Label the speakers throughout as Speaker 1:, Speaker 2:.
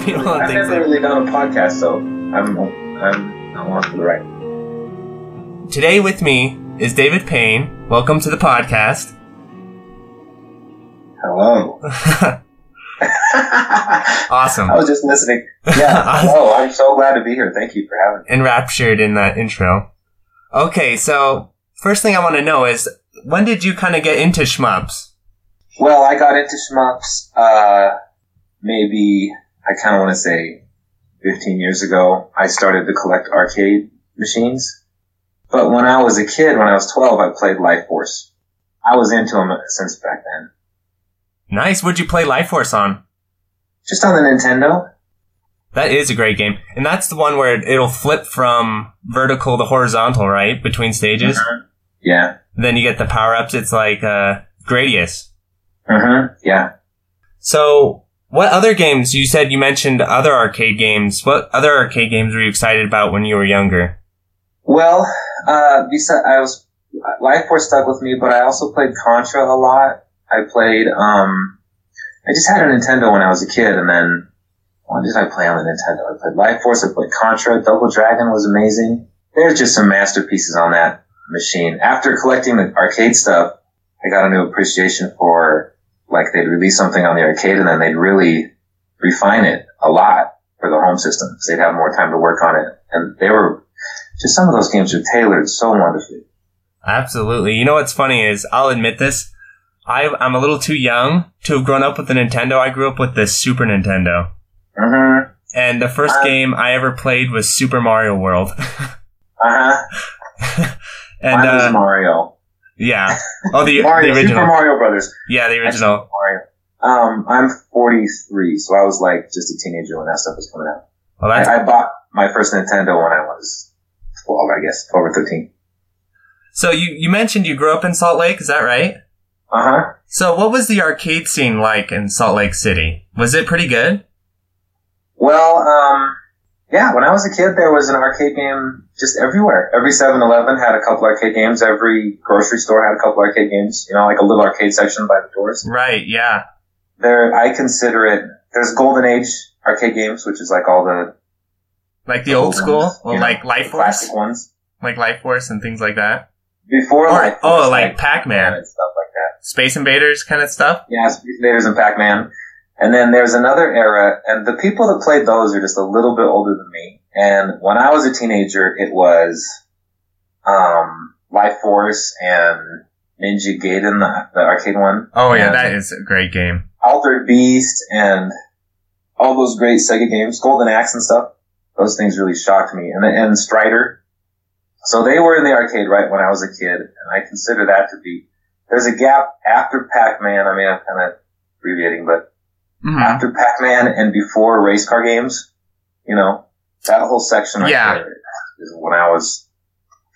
Speaker 1: and
Speaker 2: I've
Speaker 1: things
Speaker 2: never
Speaker 1: like
Speaker 2: really done a podcast, so I'm I'm I'm on the ride.
Speaker 1: Today with me is David Payne. Welcome to the podcast.
Speaker 2: Hello.
Speaker 1: Awesome.
Speaker 2: I was just listening. Yeah. Hello. I'm so glad to be here. Thank you for having me.
Speaker 1: Enraptured in that intro. Okay, so first thing I want to know is when did you kind of get into shmups?
Speaker 2: Well, I got into shmups. Uh, maybe I kind of want to say 15 years ago. I started to collect arcade machines. But when I was a kid, when I was 12, I played Life Force. I was into them since back then.
Speaker 1: Nice. What'd you play Life Force on?
Speaker 2: Just on the Nintendo.
Speaker 1: That is a great game. And that's the one where it'll flip from vertical to horizontal, right? Between stages.
Speaker 2: Mhm. Yeah.
Speaker 1: Then you get the power ups. It's like, uh, Gradius.
Speaker 2: Mm-hmm. Yeah.
Speaker 1: So, what other games? You said you mentioned other arcade games. What other arcade games were you excited about when you were younger?
Speaker 2: Well, uh, I was, Life Force stuck with me, but I also played Contra a lot. I played, um, I just had a Nintendo when I was a kid, and then, what did I play on the Nintendo? I played Life Force, I played Contra, Double Dragon was amazing. There's just some masterpieces on that machine. After collecting the arcade stuff, I got a new appreciation for, like, they'd release something on the arcade and then they'd really refine it a lot for the home system. So they'd have more time to work on it. And they were, just some of those games are tailored so wonderfully.
Speaker 1: Absolutely. You know what's funny is I'll admit this. I, I'm a little too young to have grown up with the Nintendo. I grew up with the Super Nintendo.
Speaker 2: Mm-hmm.
Speaker 1: And the first
Speaker 2: Uh,
Speaker 1: game I ever played was Super Mario World.
Speaker 2: Uh-huh.
Speaker 1: and,
Speaker 2: Mine was
Speaker 1: uh,
Speaker 2: Mario.
Speaker 1: Yeah. Oh, the,
Speaker 2: Mario,
Speaker 1: the original.
Speaker 2: Super Mario Brothers.
Speaker 1: Yeah, the original.
Speaker 2: Mario. Um, I'm 43, so I was like just a teenager when that stuff was coming out.
Speaker 1: Well,
Speaker 2: I, I bought my first Nintendo when I was 12, I guess, 12 or 13.
Speaker 1: so you, you mentioned you grew up in Salt Lake, is that right?
Speaker 2: Uh-huh.
Speaker 1: So what was the arcade scene like in Salt Lake City? Was it pretty good?
Speaker 2: Well, um, yeah, when I was a kid, there was an arcade game just everywhere. Every 7-Eleven had a couple arcade games. Every grocery store had a couple arcade games. You know, like a little arcade section by the doors.
Speaker 1: Right, yeah.
Speaker 2: There, I consider it. There's Golden Age arcade games, which is like all the
Speaker 1: Like the old
Speaker 2: old
Speaker 1: school?
Speaker 2: ones,
Speaker 1: Well,
Speaker 2: you know,
Speaker 1: like Life Force?
Speaker 2: classic ones.
Speaker 1: Like Life Force and things like that?
Speaker 2: Before
Speaker 1: Or-
Speaker 2: Life
Speaker 1: oh, like Pac-Man.
Speaker 2: and stuff like that.
Speaker 1: Space Invaders kind of stuff?
Speaker 2: Yeah, Space Invaders and Pac-Man. And then there's another era, and the people that played those are just a little bit older than me. And when I was a teenager, it was um, Life Force and Ninja Gaiden, the, the arcade one.
Speaker 1: Oh yeah,
Speaker 2: And
Speaker 1: that is a great game.
Speaker 2: Altered Beast and all those great Sega games, Golden Axe and stuff. Those things really shocked me. And and Strider. So they were in the arcade right when I was a kid, and I consider that to be. There's a gap after Pac-Man. I mean, I'm kind of abbreviating, but
Speaker 1: Mhm.
Speaker 2: after Pac-Man and before race car games, you know, that whole section right
Speaker 1: Yeah.
Speaker 2: there is when I was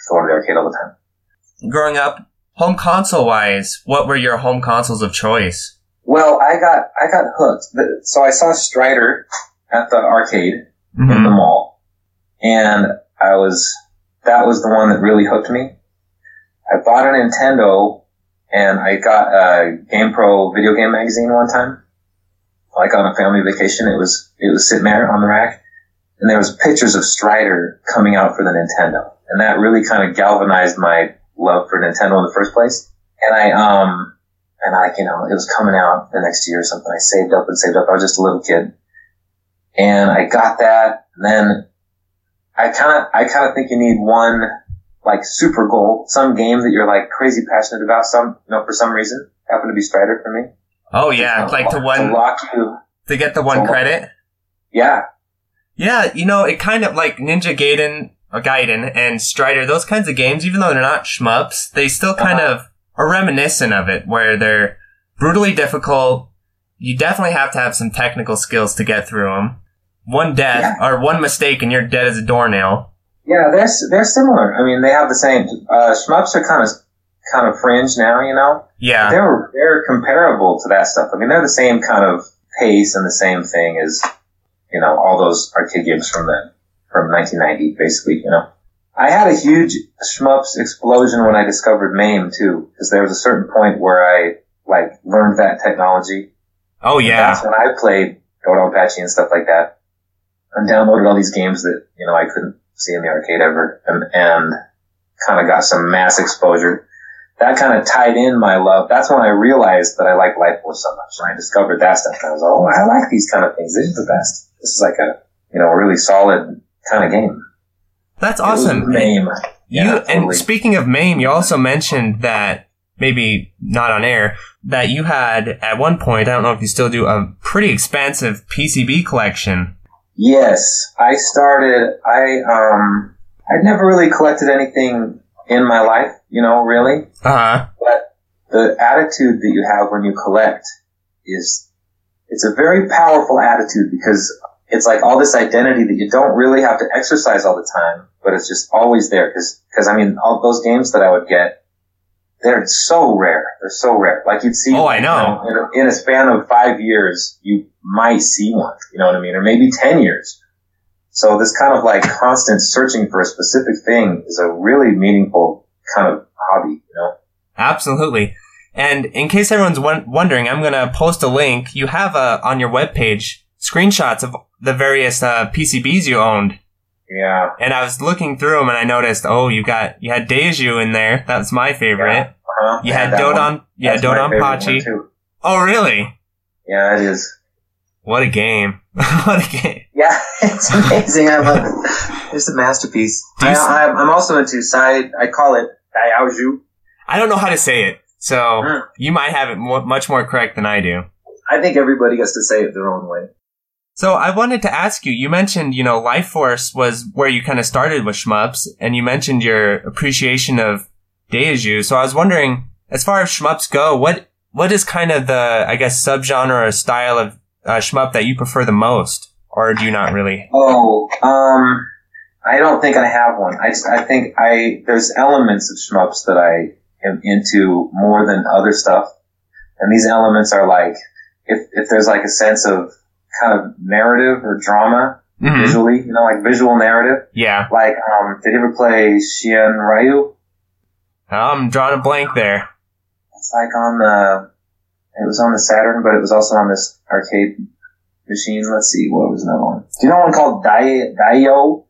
Speaker 2: going to the arcade all the time.
Speaker 1: Growing up, home console wise, what were your home consoles of choice?
Speaker 2: Well, I got I got hooked. So I saw Strider at the arcade in the
Speaker 1: Mhm.
Speaker 2: mall, and I was that was the one that really hooked me. I bought a Nintendo, and I got a GamePro video game magazine one time, like on a family vacation. It was it was sitting there on the rack, and there was pictures of Strider coming out for the Nintendo, and that really kind of galvanized my love for Nintendo in the first place. And I um and I you know it was coming out the next year or something. I saved up and saved up. I was just a little kid, and I got that. And then I kind of I kind of think you need one like super goal, some game that you're like crazy passionate about. Some you know for some reason happened to be Strider for me.
Speaker 1: Oh yeah, like to one
Speaker 2: lock you.
Speaker 1: to get the one credit.
Speaker 2: Yeah,
Speaker 1: Yeah, you know, it kind of like Ninja Gaiden, or Gaiden, and Strider, those kinds of games, even though they're not shmups, they still kind
Speaker 2: Uh-huh.
Speaker 1: of are reminiscent of it, where they're brutally difficult. You definitely have to have some technical skills to get through them. One death, or one mistake and you're dead as a doornail.
Speaker 2: yeah, they're they're similar. I mean, they have the same. Uh, shmups are kind of kind of fringe now, you know.
Speaker 1: Yeah.
Speaker 2: They're they're comparable to that stuff. I mean, they're the same kind of pace and the same thing as you know all those arcade games from the from 1990, basically. You know, I had a huge shmups explosion when I discovered MAME too, because there was a certain point where I like learned that technology.
Speaker 1: Oh yeah.
Speaker 2: That's when I played Dodonpachi and stuff like that. And downloaded all these games that, you know, I couldn't see in the arcade ever. And, and kind of got some mass exposure. That kind of tied in my love. That's when I realized that I like Life Force so much. And I discovered that stuff. And I was like, oh, I like these kind of things. This is the best. This is like a, you know, a really solid kind of game.
Speaker 1: That's awesome.
Speaker 2: Name.
Speaker 1: You
Speaker 2: Yeah,
Speaker 1: and speaking of MAME, you also mentioned that maybe not on air that you had at one point. I don't know if you still do a pretty expansive PCB collection.
Speaker 2: Yes, I started. I um, I'd never really collected anything in my life, you know, really.
Speaker 1: Uh huh.
Speaker 2: But the attitude that you have when you collect is it's a very powerful attitude because it's like all this identity that you don't really have to exercise all the time, but it's just always there. Because cause I mean, all those games that I would get, they're so rare. They're so rare. Like you'd see.
Speaker 1: Oh, I know.
Speaker 2: you know, in, a, in a span of five years, you might see one. You know what I mean? Or maybe ten years. So this kind of like constant searching for a specific thing is a really meaningful kind of hobby. You know.
Speaker 1: Absolutely. And in case everyone's won- wondering, I'm gonna post a link. You have uh, on your webpage screenshots of the various uh, PCBs you owned.
Speaker 2: Yeah.
Speaker 1: And I was looking through them, and I noticed, oh, you got you had Deju in there. That's my favorite.
Speaker 2: Uh-huh.
Speaker 1: You
Speaker 2: Yeah,
Speaker 1: had
Speaker 2: one.
Speaker 1: Dodon. You had
Speaker 2: That's my
Speaker 1: Dodon Pachi. Oh, really?
Speaker 2: Yeah, it is.
Speaker 1: What a game! what a game!
Speaker 2: Yeah, it's amazing. I love it. It's a masterpiece.
Speaker 1: Do
Speaker 2: I, I'm also into side. I call it Daiyao
Speaker 1: I don't know how to say it, so
Speaker 2: Mm.
Speaker 1: you might have it mo- much more correct than I do.
Speaker 2: I think everybody gets to say it their own way.
Speaker 1: So I wanted to ask you. You mentioned, you know, Life Force was where you kind of started with shmups, and you mentioned your appreciation of Deju. So I was wondering, as far as shmups go, what what is kind of the, I guess, subgenre or style of uh, shmup that you prefer the most, or do you not really?
Speaker 2: Oh, um, I don't think I have one. I I think I there's elements of shmups that I am into more than other stuff, and these elements are like if if there's like a sense of kind of narrative or drama
Speaker 1: Mhm.
Speaker 2: visually, you know, like visual narrative.
Speaker 1: Yeah,
Speaker 2: Like, um, did you ever play Shien Ryu?
Speaker 1: I'm drawing a blank there.
Speaker 2: It's like on the, it was on the Saturn, but it was also on this arcade machine. Let's see, what was another one? Do you know one called Dai, Daio?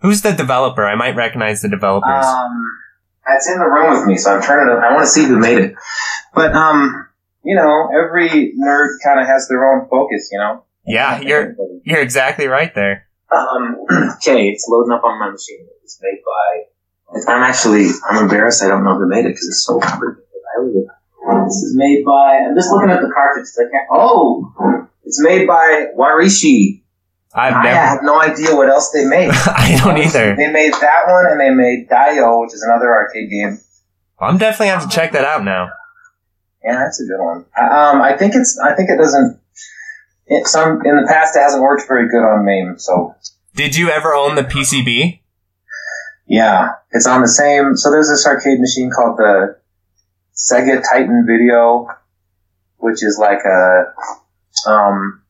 Speaker 1: Who's the developer? I might recognize the developers.
Speaker 2: Um, it's in the room with me, so I'm trying to, I want to see who made it. But, um, you know, every nerd kind of has their own focus, you know?
Speaker 1: yeah, you're you're exactly right there.
Speaker 2: Um, okay, it's loading up on my machine. It's made by. I'm actually. I'm embarrassed. I don't know who made it because it's so complicated. I really- This is made by. I'm just looking at the cartridge. I can't. Oh, it's made by Warashi.
Speaker 1: I've
Speaker 2: I
Speaker 1: never.
Speaker 2: have no idea what else they made.
Speaker 1: I don't either.
Speaker 2: They made that one, and they made Dio, which is another arcade game.
Speaker 1: I'm definitely have to check that out now.
Speaker 2: Yeah, that's a good one. Um, I think it's. I think it doesn't. It, some in the past, it hasn't worked very good on MAME, so
Speaker 1: Did you ever own the PCB?
Speaker 2: Yeah, it's on the same. So there's this arcade machine called the Sega Titan Video, which is like a, um,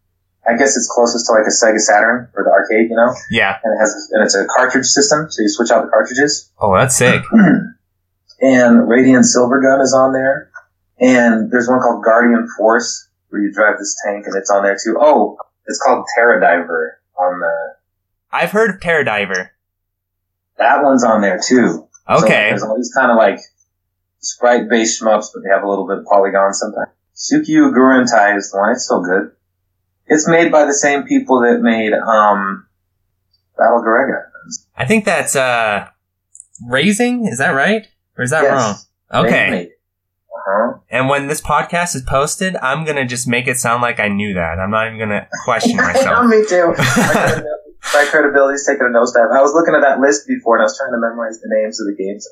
Speaker 2: I guess it's closest to like a Sega Saturn or the arcade, you know.
Speaker 1: Yeah.
Speaker 2: And it has, and it's a cartridge system, so you switch out the cartridges.
Speaker 1: Oh, that's sick.
Speaker 2: and Radiant Silvergun is on there, and there's one called Guardian Force where you drive this tank, and it's on there too. Oh, it's called Terra Diver on the.
Speaker 1: I've heard of Terradiver.
Speaker 2: That one's on there too. So
Speaker 1: Okay.
Speaker 2: there's all these kind of like sprite based shmups, but they have a little bit of polygon sometimes. Soukyugurentai is the one. It's still good. It's made by the same people that made um Battle Garegga.
Speaker 1: I think that's uh Raizing. Is that right? Or is that wrong? Okay.
Speaker 2: Uh huh.
Speaker 1: And when this podcast is posted, I'm gonna just make it sound like I knew that. I'm not even gonna question myself.
Speaker 2: Me too. My credibility's taking a nosedive. I was looking at that list before and I was trying to memorize the names of the games.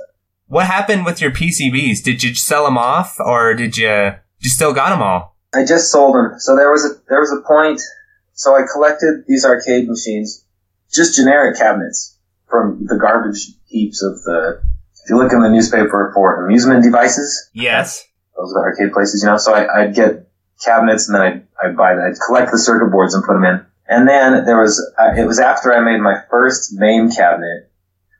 Speaker 1: What happened with your PCBs? Did you sell them off, or did you you still got them all?
Speaker 2: I just sold them. So there was a there was a point. So I collected these arcade machines, just generic cabinets from the garbage heaps of the. If you look in the newspaper for amusement devices,
Speaker 1: Yes.
Speaker 2: those are the arcade places, you know. So I, I'd get cabinets and then I'd, I'd buy, I'd collect the circuit boards and put them in. And then there was, uh, it was after I made my first MAME cabinet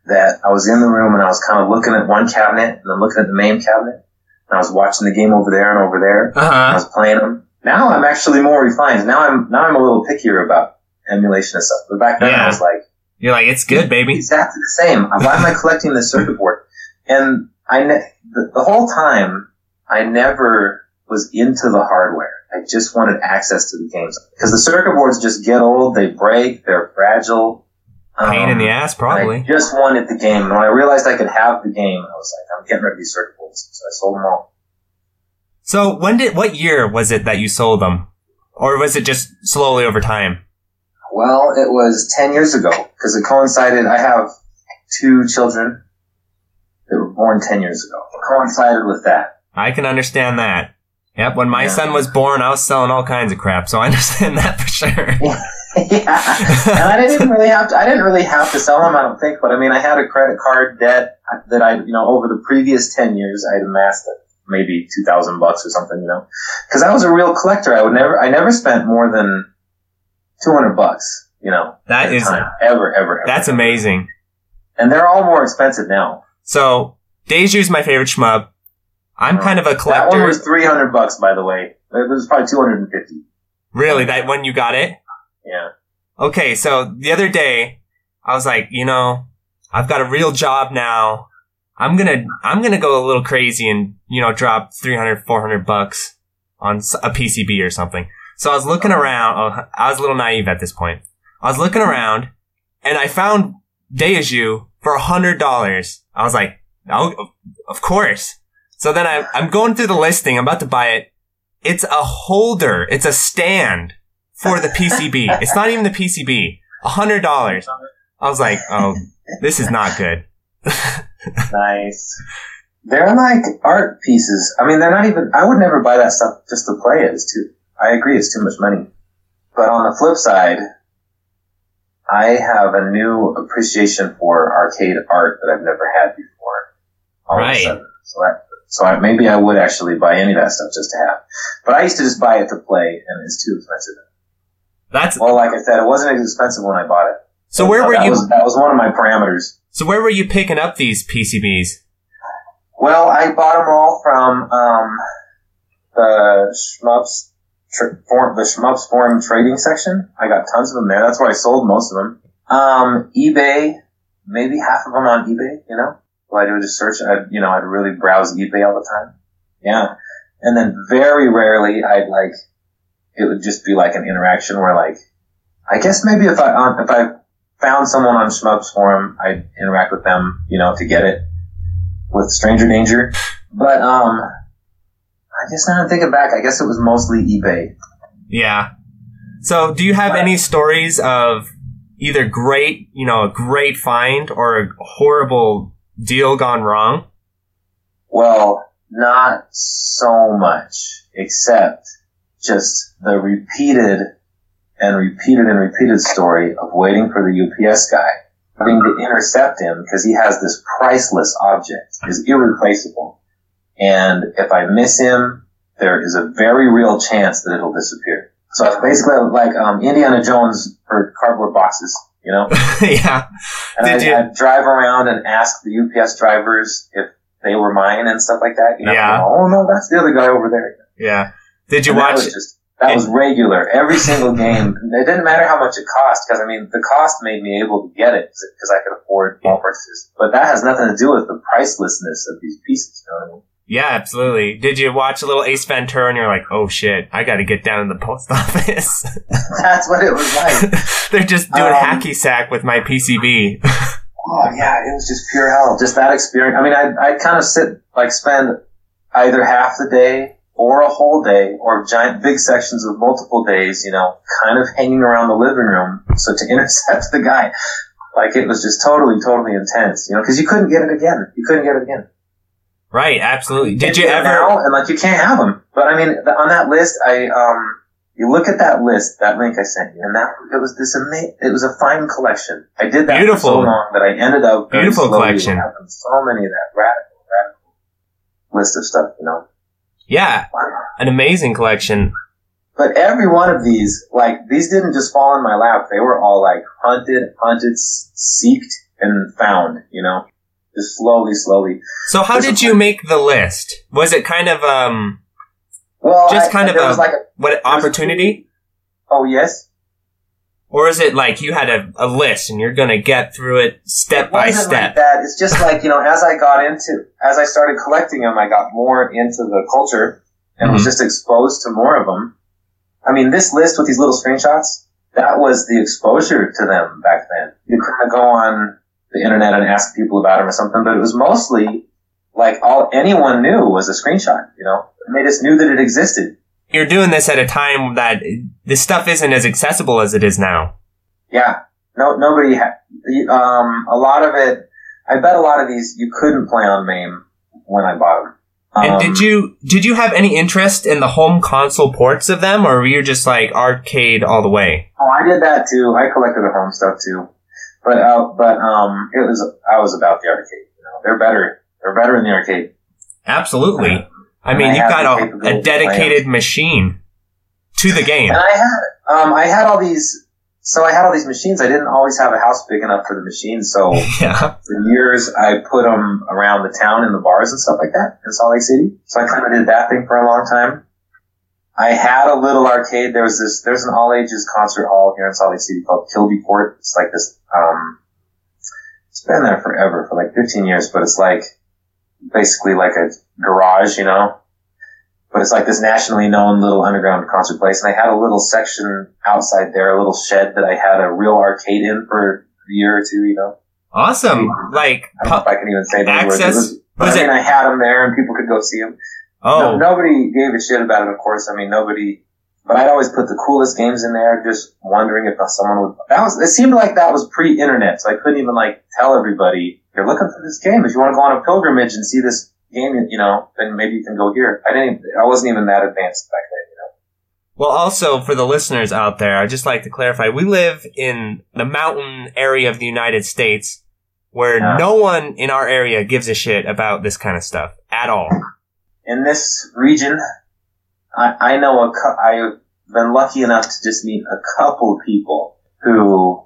Speaker 2: that I was in the room and I was kind of looking at one cabinet and then looking at the MAME cabinet and I was watching the game over there and over there.
Speaker 1: Uh
Speaker 2: I was playing them, Now I'm actually more refined. Now I'm now I'm a little pickier about emulation and stuff. But back then
Speaker 1: Yeah.
Speaker 2: I was like,
Speaker 1: You're like, it's good, baby.
Speaker 2: exactly the same. Why am I collecting this circuit board? And I ne- the, the whole time I never was into the hardware. I just wanted access to the games because the circuit boards just get old, they break, they're fragile.
Speaker 1: Pain in
Speaker 2: Um,
Speaker 1: the ass, probably.
Speaker 2: I just wanted the game. And when I realized I could have the game, I was like, I'm getting rid of these circuit boards. So I sold them all.
Speaker 1: So when did, what year was it that you sold them? Or was it just slowly over time?
Speaker 2: Well, it was 10 years ago because it coincided. I have two children that were born 10 years ago. It coincided with that.
Speaker 1: I can understand that. Yep, when my
Speaker 2: Yeah.
Speaker 1: son was born, I was selling all kinds of crap, so I understand that for sure.
Speaker 2: yeah. And I didn't even really have to, I didn't really have to sell them, I don't think, but I mean, I had a credit card debt that I, you know, over the previous 10 years, I had amassed at maybe 2000 bucks or something, you know, cause I was a real collector. I would never, I never spent more than 200 bucks, you know.
Speaker 1: That is-
Speaker 2: time. ever, ever, ever.
Speaker 1: That's amazing.
Speaker 2: and they're all more expensive now.
Speaker 1: So, Deju's my favorite shmup. I'm uh-huh. kind of a collector.
Speaker 2: That one was 300 bucks, by the way. It was probably 250.
Speaker 1: Really, that when you got it?
Speaker 2: Yeah.
Speaker 1: Okay, so the other day, I was like, you know, I've got a real job now. I'm gonna, I'm gonna go a little crazy and, you know, drop 300, 400 bucks on a PCB or something. So I was looking uh-huh. around. Oh, I was a little naive at this point. I was looking around and I found Deju for a hundred dollars. I was like, oh, of course. So then I, I'm going through the listing. I'm about to buy it. It's a holder. It's a stand for the PCB. it's not even the PCB. A hundred dollars. I was like, oh, this is not good.
Speaker 2: Nice. They're like art pieces. I mean, they're not even, I would never buy that stuff just to play it. It's too, I agree, it's too much money. But on the flip side, I have a new appreciation for arcade art that I've never had before. all
Speaker 1: Right.
Speaker 2: So I, so I, maybe I would actually buy any of that stuff just to have. But I used to just buy it to play and it's too expensive.
Speaker 1: That's
Speaker 2: Well, like I said, it wasn't as expensive when I bought it.
Speaker 1: so. Where were
Speaker 2: that
Speaker 1: you?
Speaker 2: Was, that was one of my parameters.
Speaker 1: So where were you picking up these PCBs?
Speaker 2: Well, I bought them all from um, the Shmups tr- form, the Shmups forum trading section. I got tons of them there. That's where I sold most of them. Um, eBay, maybe half of them on eBay. You know, well, I would just search. I, you know, I'd really browse eBay all the time. Yeah, and then very rarely I'd like it would just be like an interaction where like I guess maybe if I um, if I found someone on Shmups forum, I'd interact with them. You know, to get it with Stranger Danger. But um, I guess now I'm thinking back, I guess it was mostly eBay.
Speaker 1: Yeah. So do you have any stories of either great, you know, a great find or a horrible deal gone wrong?
Speaker 2: Well, not so much, except just the repeated and repeated and repeated story of waiting for the UPS guy, having to intercept him because he has this priceless object, is irreplaceable. And if I miss him, there is a very real chance that it'll disappear. So it's basically like um, Indiana Jones for cardboard boxes, you know?
Speaker 1: yeah.
Speaker 2: And
Speaker 1: Did
Speaker 2: I'd,
Speaker 1: you-
Speaker 2: I'd drive around and ask the UPS drivers if they were mine and stuff like that. You know,
Speaker 1: Yeah.
Speaker 2: oh no, that's the other guy over there.
Speaker 1: Yeah. Did you
Speaker 2: And that
Speaker 1: watch?
Speaker 2: was just that was regular every single game. It didn't matter how much it cost because I mean the cost made me able to get it because I could afford small purchases. But that has nothing to do with the pricelessness of these pieces. You know what I mean?
Speaker 1: Yeah, absolutely. Did you watch a little Ace Ventura and you're like, oh shit, I gotta get down to the post office.
Speaker 2: That's what it was like.
Speaker 1: They're just doing
Speaker 2: Um,
Speaker 1: hacky sack with my PCB.
Speaker 2: Oh yeah, it was just pure hell. Just that experience. I mean, I'd, I'd kind of sit, like spend either half the day or a whole day or giant big sections of multiple days, you know, kind of hanging around the living room. So to intercept the guy, like it was just totally, totally intense, you know, cause you couldn't get it again. You couldn't get it again.
Speaker 1: right, absolutely. Did you
Speaker 2: get
Speaker 1: ever?
Speaker 2: now, and like you can't have them. But I mean, on that list, I, um, you look at that list, that link I sent you, and that it was this amazing. It was a fine collection. I did that
Speaker 1: Beautiful.
Speaker 2: for so long that I ended up
Speaker 1: Beautiful collection.
Speaker 2: having so many of that radical, radical list of stuff. You know,
Speaker 1: Yeah, an amazing collection.
Speaker 2: but every one of these, like these, didn't just fall in my lap. They were all like hunted, hunted, seeked, and found. You know, just slowly, slowly.
Speaker 1: So how
Speaker 2: There's
Speaker 1: did you make the list? Was it kind of um
Speaker 2: Well,
Speaker 1: Just
Speaker 2: I-
Speaker 1: kind of a-
Speaker 2: was like a,
Speaker 1: What opportunity?
Speaker 2: oh yes,
Speaker 1: Or is it like you had a, a list and you're gonna get through it step
Speaker 2: It
Speaker 1: by step?
Speaker 2: Like that. It's just like, you know, as I got into, as I started collecting them, I got more into the culture and was
Speaker 1: Mhm.
Speaker 2: just exposed to more of them. I mean, this list with these little screenshots, that was the exposure to them back then. You of go on the internet and ask people about them or something, but it was mostly like all anyone knew was a screenshot, you know? And they just knew that it existed.
Speaker 1: You're doing this at a time that this stuff isn't as accessible as it is now.
Speaker 2: Yeah. No, nobody had, um, a lot of it, I bet a lot of these you couldn't play on MAME when I bought them.
Speaker 1: And
Speaker 2: Um,
Speaker 1: did you did you have any interest in the home console ports of them, or were you just like arcade all the way?
Speaker 2: Oh, I did that too. I collected the home stuff too. But, uh, but, um, it was, I was about the arcade, you know, they're better. They're better in the arcade.
Speaker 1: Absolutely. I mean,
Speaker 2: I
Speaker 1: you've got a, a dedicated machine to the game.
Speaker 2: And I had, um, I had all these, so I had all these machines. I didn't always have a house big enough for the machines. So
Speaker 1: yeah.
Speaker 2: for years, I put them around the town in the bars and stuff like that in Salt Lake City. So I kind of did that thing for a long time. I had a little arcade. There was this, there's an all ages concert hall here in Salt Lake City called Kilby Court. It's like this, um, it's been there forever for like 15 years, but it's like basically like a garage, you know? But it's like this nationally known little underground concert place. And I had a little section outside there, a little shed that I had a real arcade in for a year or two, you know?
Speaker 1: Awesome. Like,
Speaker 2: I don't know if I can even say those words. It was, but
Speaker 1: was
Speaker 2: I mean,
Speaker 1: it-
Speaker 2: I had them there and people could go see them.
Speaker 1: oh,
Speaker 2: nobody gave a shit about it, of course. I mean, nobody, but I'd always put the coolest games in there, just wondering if someone would, that was, it seemed like that was pre-internet, so I couldn't even like tell everybody, you're looking for this game. If you want to go on a pilgrimage and see this game, you know, then maybe you can go here. I didn't, I wasn't even that advanced back then, you know.
Speaker 1: Well, also for the listeners out there, I'd just like to clarify: we live in the mountain area of the United States, where
Speaker 2: Yeah.
Speaker 1: no one in our area gives a shit about this kind of stuff at all.
Speaker 2: in this region, I, I know a I've been lucky enough to just meet a couple people who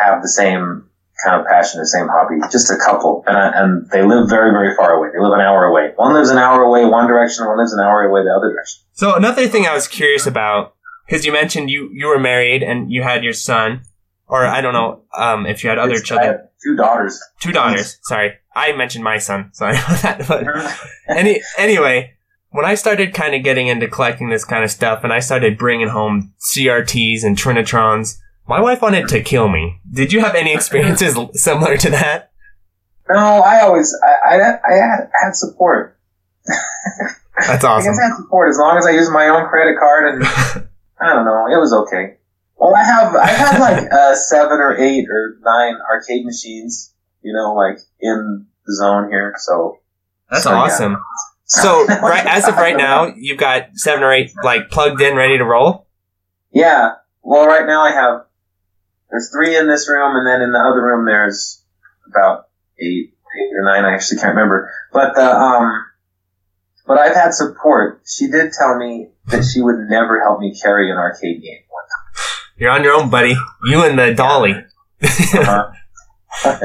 Speaker 2: have the same kind of passion, the same hobby. Just a couple, and I, and they live very very far away. They live an hour away. One lives an hour away one direction. One lives an hour away the other direction.
Speaker 1: So another thing I was curious about, because you mentioned you you were married and you had your son, or I don't know um, if you had other
Speaker 2: It's- I
Speaker 1: children,
Speaker 2: two daughters.
Speaker 1: two daughters. Sorry, I mentioned my son. Sorry about that. But any anyway, when I started kind of getting into collecting this kind of stuff, and I started bringing home CRTs and Trinitrons, my wife wanted to kill me. Did you have any experiences similar to that?
Speaker 2: no, I always I, I, I had, had support.
Speaker 1: That's
Speaker 2: I
Speaker 1: awesome.
Speaker 2: guess I had support as long as I used my own credit card and I don't know, it was okay. Well, I have I had like uh, seven or eight or nine arcade machines, you know, like in the zone here. So
Speaker 1: That's
Speaker 2: So, yeah.
Speaker 1: awesome. So right as of right now, you've got seven or eight like plugged in, ready to roll.
Speaker 2: yeah. Well, right now I have there's three in this room, and then in the other room there's about eight, eight or nine. I actually can't remember. But the um, but I've had support. She did tell me that she would never help me carry an arcade game. one time.
Speaker 1: You're on your own, buddy. You and the dolly.
Speaker 2: Uh-huh.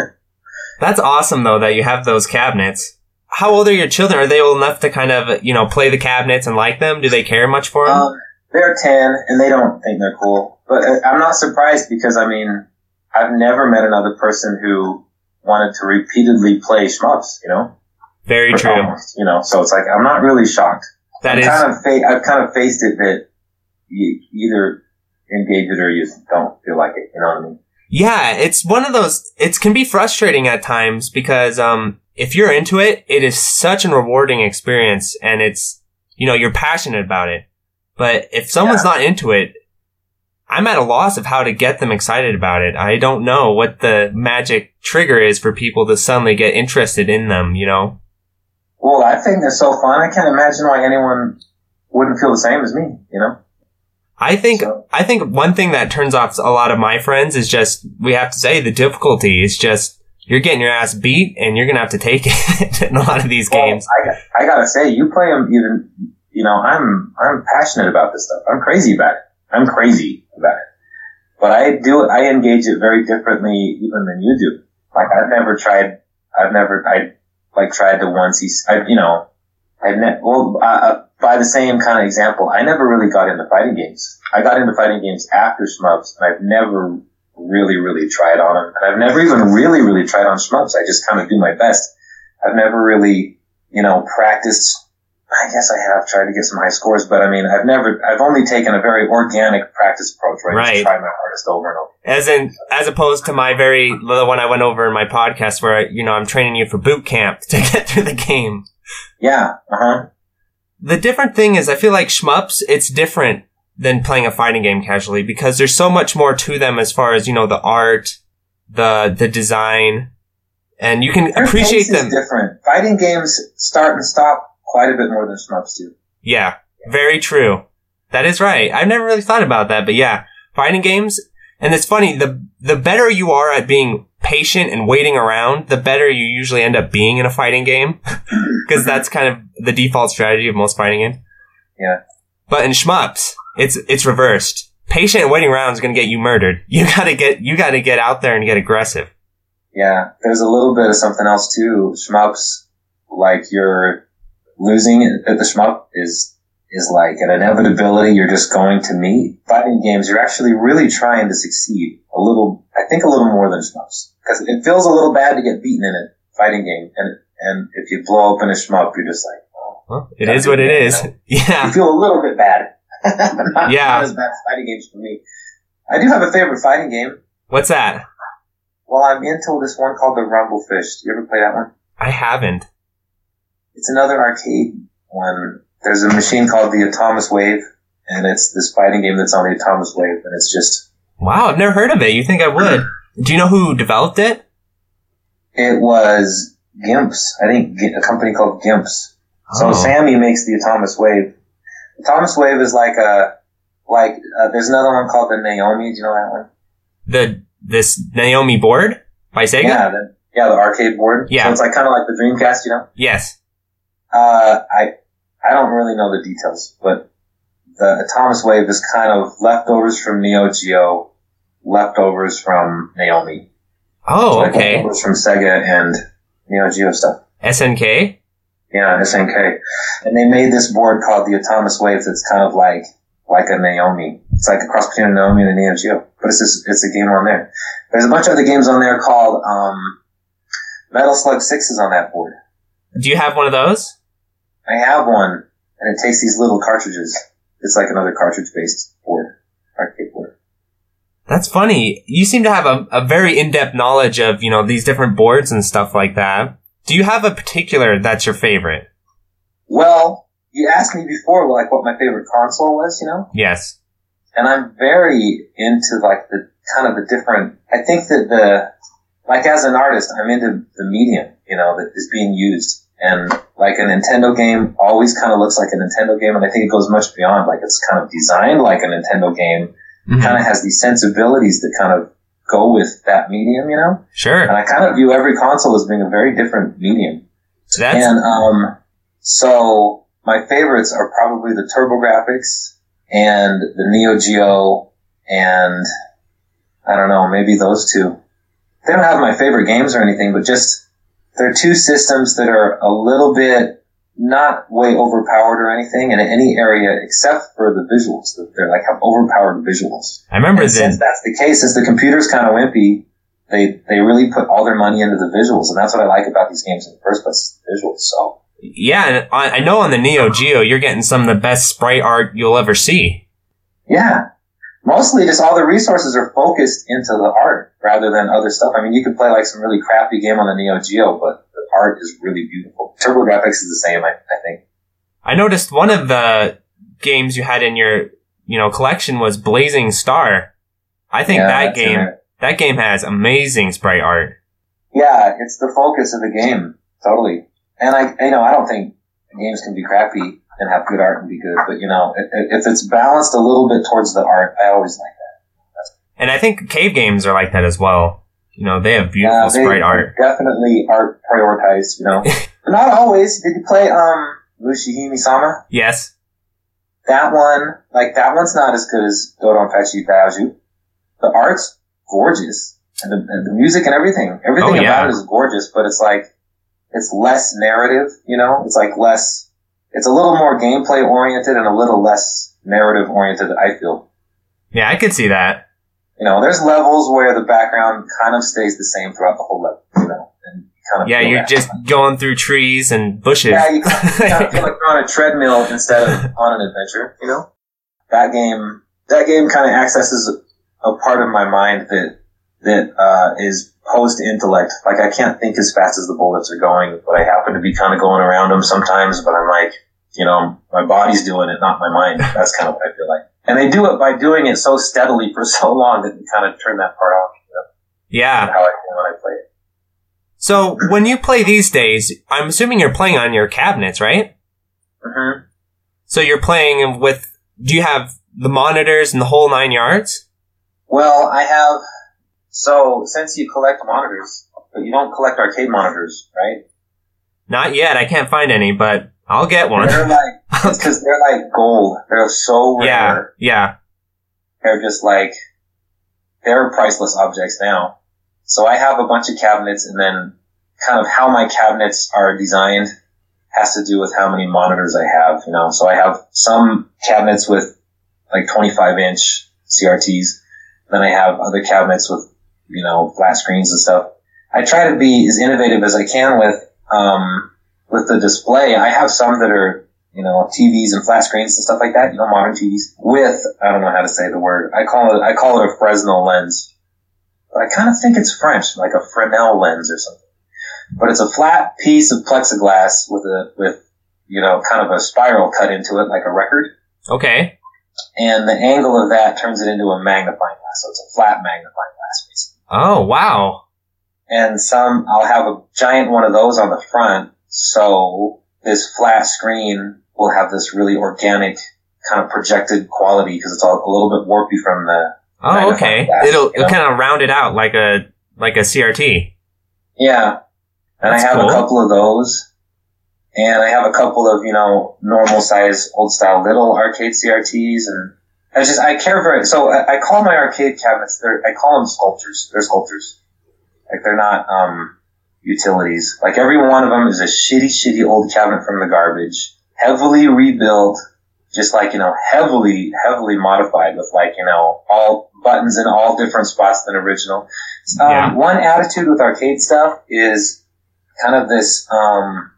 Speaker 1: That's awesome though that you have those cabinets. How old are your children? Are they old enough to kind of, you know, play the cabinets and like them? Do they care much for them?
Speaker 2: Um, they're 10 and they don't think they're cool. But uh, I'm not surprised because, I mean, I've never met another person who wanted to repeatedly play shmups, you know?
Speaker 1: Very true.
Speaker 2: almost, you know, so it's like, I'm not really shocked.
Speaker 1: That
Speaker 2: I've
Speaker 1: is,
Speaker 2: kind of fa- I've kind of faced it that you either engage it or you don't feel like it, you know what I mean?
Speaker 1: yeah, it's one of those, it can be frustrating at times because, um, if you're into it, it is such a rewarding experience and it's, you know, you're passionate about it. But if someone's not into it, I'm at a loss of how to get them excited about it. I don't know what the magic trigger is for people to suddenly get interested in them, you know?
Speaker 2: Well, I think they're so fun. I can't imagine why anyone wouldn't feel the same as me, you know?
Speaker 1: I think
Speaker 2: So-
Speaker 1: I think one thing that turns off a lot of my friends is just we have to say the difficulty is just you're getting your ass beat and you're gonna have to take it in a lot of these
Speaker 2: Well,
Speaker 1: games.
Speaker 2: I, I gotta say, you play them even, you know, I'm, I'm passionate about this stuff. I'm crazy about it. I'm crazy about it. But I do, I engage it very differently even than you do. Like I've never tried, I've never, I like tried to once, I, you know, I've ne- well, uh, by the same kind of example, I never really got into fighting games. I got into fighting games after shmups, and I've never really, really tried on them. And I've never even really, really tried on shmups. I just kind of do my best. I've never really, you know, practiced. I guess I have tried to get some high scores, but I mean, I've never, I've only taken a very organic practice approach right? I
Speaker 1: Right.
Speaker 2: try my hardest over and over.
Speaker 1: As in, as opposed to my very, the one I went over in my podcast where, you know, I'm training you for boot camp to get through the game.
Speaker 2: Yeah, uh huh.
Speaker 1: The different thing is I feel like shmups, it's different than playing a fighting game casually because there's so much more to them as far as, you know, the art, the, the design, and you can
Speaker 2: Their
Speaker 1: appreciate them.
Speaker 2: Is different. Fighting games start and stop quite a bit more than shmups do.
Speaker 1: Yeah, very true. That is right. I've never really thought about that, but yeah, fighting games. And it's funny, the, the better you are at being patient and waiting around, the better you usually end up being in a fighting game. Cause that's kind of the default strategy of most fighting games.
Speaker 2: Yeah.
Speaker 1: But in shmups, it's, it's reversed. Patient waiting around is gonna get you murdered. You gotta get, you gotta get out there and get aggressive.
Speaker 2: Yeah, there's a little bit of something else too. Shmups, like you're losing at the shmup is is like an inevitability you're just going to meet. Fighting games, you're actually really trying to succeed a little. I think a little more than shmups because it feels a little bad to get beaten in a fighting game, and and if you blow open a shmup, you're just like, oh,
Speaker 1: Well, it is what it is.
Speaker 2: you
Speaker 1: Yeah.
Speaker 2: feel a little bit bad. not,
Speaker 1: Yeah.
Speaker 2: not as bad as fighting games for me. I do have a favorite fighting game.
Speaker 1: What's that?
Speaker 2: Well, I'm into this one called the Rumble Fish. Do you ever play that one?
Speaker 1: I haven't.
Speaker 2: It's another arcade one. There's a machine called the Atomiswave, and it's this fighting game that's on the Atomiswave, and it's just
Speaker 1: Wow, I've never heard of it. You think I would? Do you know who developed it?
Speaker 2: it was Dimps. I think a company called Dimps. So
Speaker 1: Oh.
Speaker 2: Sammy makes the Atomiswave. Atomus Wave is like a like uh, there's another one called the Naomi. Do you know that one?
Speaker 1: the this Naomi board by Sega?
Speaker 2: Yeah, the, yeah, the arcade board.
Speaker 1: Yeah.
Speaker 2: So it's like kind of like the Dreamcast, you know.
Speaker 1: Yes.
Speaker 2: Uh, I I don't really know the details, but the Atomiswave is kind of leftovers from Neo Geo, leftovers from Naomi.
Speaker 1: Oh, okay.
Speaker 2: Leftovers from Sega and Neo Geo stuff.
Speaker 1: SNK.
Speaker 2: Yeah, SNK. And they made this board called the Atomiswave that's kind of like like a Naomi. It's like a cross between a Naomi and a Neo Geo. But it's just, it's a game on there. There's a bunch of other games on there called um, Metal Slug 6 is on that board.
Speaker 1: Do you have one of those?
Speaker 2: I have one, and it takes these little cartridges. It's like another cartridge-based board, arcade board.
Speaker 1: That's funny. You seem to have a, a very in-depth knowledge of, you know, these different boards and stuff like that. Do you have a particular that's your favorite?
Speaker 2: Well, you asked me before, like, what my favorite console was, you know?
Speaker 1: Yes.
Speaker 2: And I'm very into, like, the kind of the different, I think that the, like, as an artist, I'm into the medium, you know, that is being used. And, like, a Nintendo game always kind of looks like a Nintendo game, and I think it goes much beyond, like, it's kind of designed like a Nintendo game,
Speaker 1: Mhm.
Speaker 2: kind of has these sensibilities that kind of go with that medium, you know?
Speaker 1: Sure.
Speaker 2: And I kind of view every console as being a very different medium.
Speaker 1: That's
Speaker 2: And um, so my favorites are probably the TurboGrafx and the Neo Geo, and I don't know, maybe those two. They don't have my favorite games or anything, but just they're two systems that are a little bit not way overpowered or anything in any area except for the visuals. They're like have overpowered visuals.
Speaker 1: I remember
Speaker 2: And since that's the case, since the computer's kind of wimpy, they they really put all their money into the visuals, and that's what I like about these games in the first place, the visuals. So
Speaker 1: yeah, and I, I know on the Neo Geo you're getting some of the best sprite art you'll ever see.
Speaker 2: yeah, mostly just all the resources are focused into the art rather than other stuff. I mean, you could play like some really crappy game on the Neo Geo, but the art is really beautiful. TurboGrafx is the same, I, I think.
Speaker 1: I noticed one of the games you had in your you know collection was Blazing Star. I think
Speaker 2: Yeah,
Speaker 1: that game that game has amazing sprite art.
Speaker 2: Yeah, it's the focus of the game, totally. And I, you know, I don't think games can be crappy and have good art and be good, but you know, if it's balanced a little bit towards the art, I always like that.
Speaker 1: And I think cave games are like that as well. You know, they have beautiful
Speaker 2: Yeah, they
Speaker 1: sprite art.
Speaker 2: Definitely art prioritized, you know. but not always. Did you play um Mushihime Sama?
Speaker 1: Yes.
Speaker 2: That one, like that one's not as good as Dodon Pachi Daiju. The art's gorgeous. And the, and the music and everything. Everything
Speaker 1: Oh, yeah.
Speaker 2: about it is gorgeous, but it's like it's less narrative, you know? It's like less it's a little more gameplay oriented and a little less narrative oriented. I feel.
Speaker 1: Yeah, I could see that.
Speaker 2: You know, there's levels where the background kind of stays the same throughout the whole level. You know, and kind of
Speaker 1: yeah, you're that. just going through trees and bushes.
Speaker 2: Yeah, you kind of feel like you're on a treadmill instead of on an adventure. You know, that game that game kind of accesses a part of my mind that that uh, is post intellect. Like I can't think as fast as the bullets are going, but I happen to be kind of going around them sometimes. But I'm like, you know, my body's doing it, not my mind. That's kind of what I feel like. And they do it by doing it so steadily for so long that you kind of turn that part off. You know?
Speaker 1: Yeah.
Speaker 2: How I feel when I play it.
Speaker 1: So when you play these days, I'm assuming you're playing on your cabinets, right?
Speaker 2: Mm-hmm.
Speaker 1: So you're playing with. Do you have the monitors and the whole nine yards?
Speaker 2: Well, I have. So since you collect monitors, but you don't collect arcade monitors, right?
Speaker 1: Not yet. I can't find any, but I'll get one.
Speaker 2: They're like because they're like gold. They're so
Speaker 1: rare. Yeah, yeah.
Speaker 2: They're just like they're priceless objects now. So I have a bunch of cabinets, and then kind of how my cabinets are designed has to do with how many monitors I have. You know, so I have some cabinets with like 25 inch CRTs. Then I have other cabinets with you know flat screens and stuff. I try to be as innovative as I can with um, with the display, I have some that are, you know, TVs and flat screens and stuff like that, you know, modern TVs with, I don't know how to say the word. I call it, I call it a Fresnel lens. But I kind of think it's French, like a Fresnel lens or something. But it's a flat piece of plexiglass with a, with, you know, kind of a spiral cut into it like a record.
Speaker 1: Okay.
Speaker 2: And the angle of that turns it into a magnifying glass. So it's a flat magnifying glass, basically.
Speaker 1: Oh, wow.
Speaker 2: And some, I'll have a giant one of those on the front so this flat screen will have this really organic kind of projected quality because it's all a little bit warpy from the.
Speaker 1: Oh, okay. Glass, it'll it'll kind of round it out like a like a CRT.
Speaker 2: Yeah, and That's I have cool. a couple of those, and I have a couple of you know normal size old style little arcade CRTs, and I just I care very so I, I call my arcade cabinets they're I call them sculptures. They're sculptures, like they're not um utilities. Like every one of them is a shitty, shitty old cabinet from the garbage, heavily rebuilt, just like, you know, heavily, heavily modified with like, you know, all buttons in all different spots than original. Um. One attitude with arcade stuff is kind of this, um,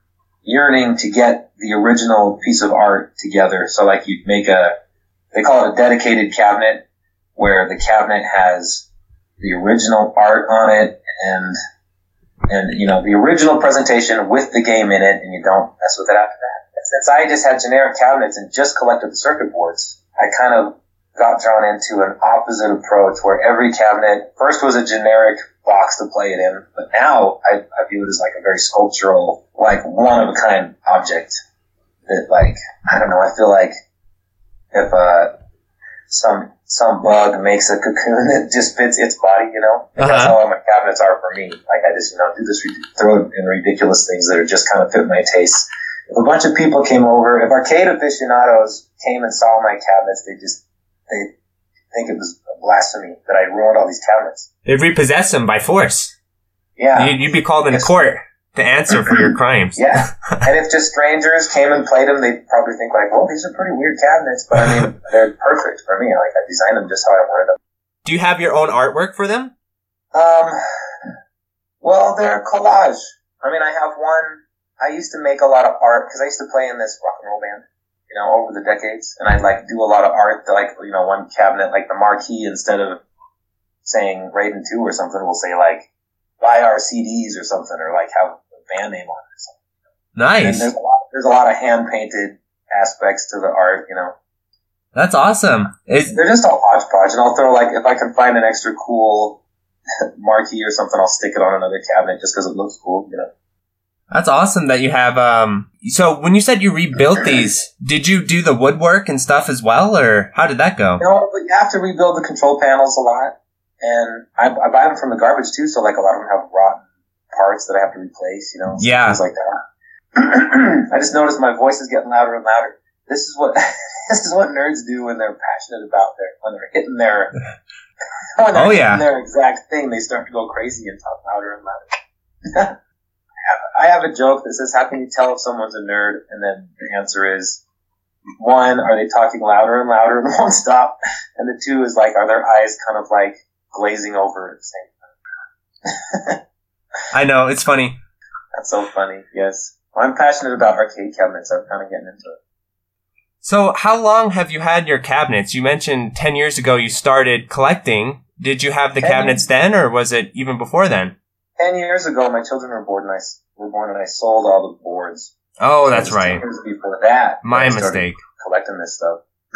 Speaker 2: yearning to get the original piece of art together. So like you make a, they call it a dedicated cabinet where the cabinet has the original art on it and and you know the original presentation with the game in it, and you don't mess with it after that. Since I just had generic cabinets and just collected the circuit boards, I kind of got drawn into an opposite approach where every cabinet first was a generic box to play it in, but now I, I view it as like a very sculptural, like one of a kind object that like I don't know. I feel like if uh, some some bug makes a cocoon that just fits its body, you know. Uh-huh. That's how my cabinets are for me. Like I just, you know, do this, throw in ridiculous things that are just kind of fit my taste. If a bunch of people came over, if arcade aficionados came and saw my cabinets, they just, they think it was blasphemy that I ruined all these cabinets.
Speaker 1: They'd repossess them by force.
Speaker 2: Yeah.
Speaker 1: You'd, you'd be called in court to answer for your crimes.
Speaker 2: Yeah. and if just strangers came and played them, they'd probably think like, well, these are pretty weird cabinets, but I mean, they're perfect for me. Like I designed them just how I wanted them.
Speaker 1: Do you have your own artwork for them?
Speaker 2: Um, well, they're collage. I mean, I have one. I used to make a lot of art because I used to play in this rock and roll band, you know, over the decades, and I'd like do a lot of art. Like, you know, one cabinet, like the marquee, instead of saying Raiden Two or something, will say like buy our CDs or something, or like have band name on it.
Speaker 1: Nice.
Speaker 2: there's a lot. There's a lot of hand painted aspects to the art. You know.
Speaker 1: That's awesome.
Speaker 2: It's, They're just all hodgepodge, and I'll throw like if I can find an extra cool marquee or something, I'll stick it on another cabinet just because it looks cool. You know.
Speaker 1: That's awesome that you have. Um, so when you said you rebuilt these, did you do the woodwork and stuff as well, or how did that go?
Speaker 2: You know, you have to rebuild the control panels a lot, and I, I buy them from the garbage too. So like a lot of them have rotten parts that I have to replace, you know,
Speaker 1: yeah.
Speaker 2: things like that. I just noticed my voice is getting louder and louder. This is what this is what nerds do when they're passionate about their when they're hitting their when they're oh, yeah. their exact thing. They start to go crazy and talk louder and louder. I, have, I I have a joke that says, "How can you tell if someone's a nerd?" And then the answer is, one, are they talking louder and louder and won't stop? And the two is like, are their eyes kind of like glazing over at the same time?
Speaker 1: I know it's funny.
Speaker 2: That's so funny. Yes, well, I'm passionate about arcade cabinets. I'm kind of getting into it.
Speaker 1: So, how long have you had your cabinets? You mentioned 10 years ago you started collecting. Did you have the
Speaker 2: 10
Speaker 1: cabinets then, or was it even before then?
Speaker 2: Ten years ago, my children were born, and I were born, and I sold all the boards.
Speaker 1: Oh, that's right.
Speaker 2: 10 years before that,
Speaker 1: My mistake.
Speaker 2: Collecting this stuff.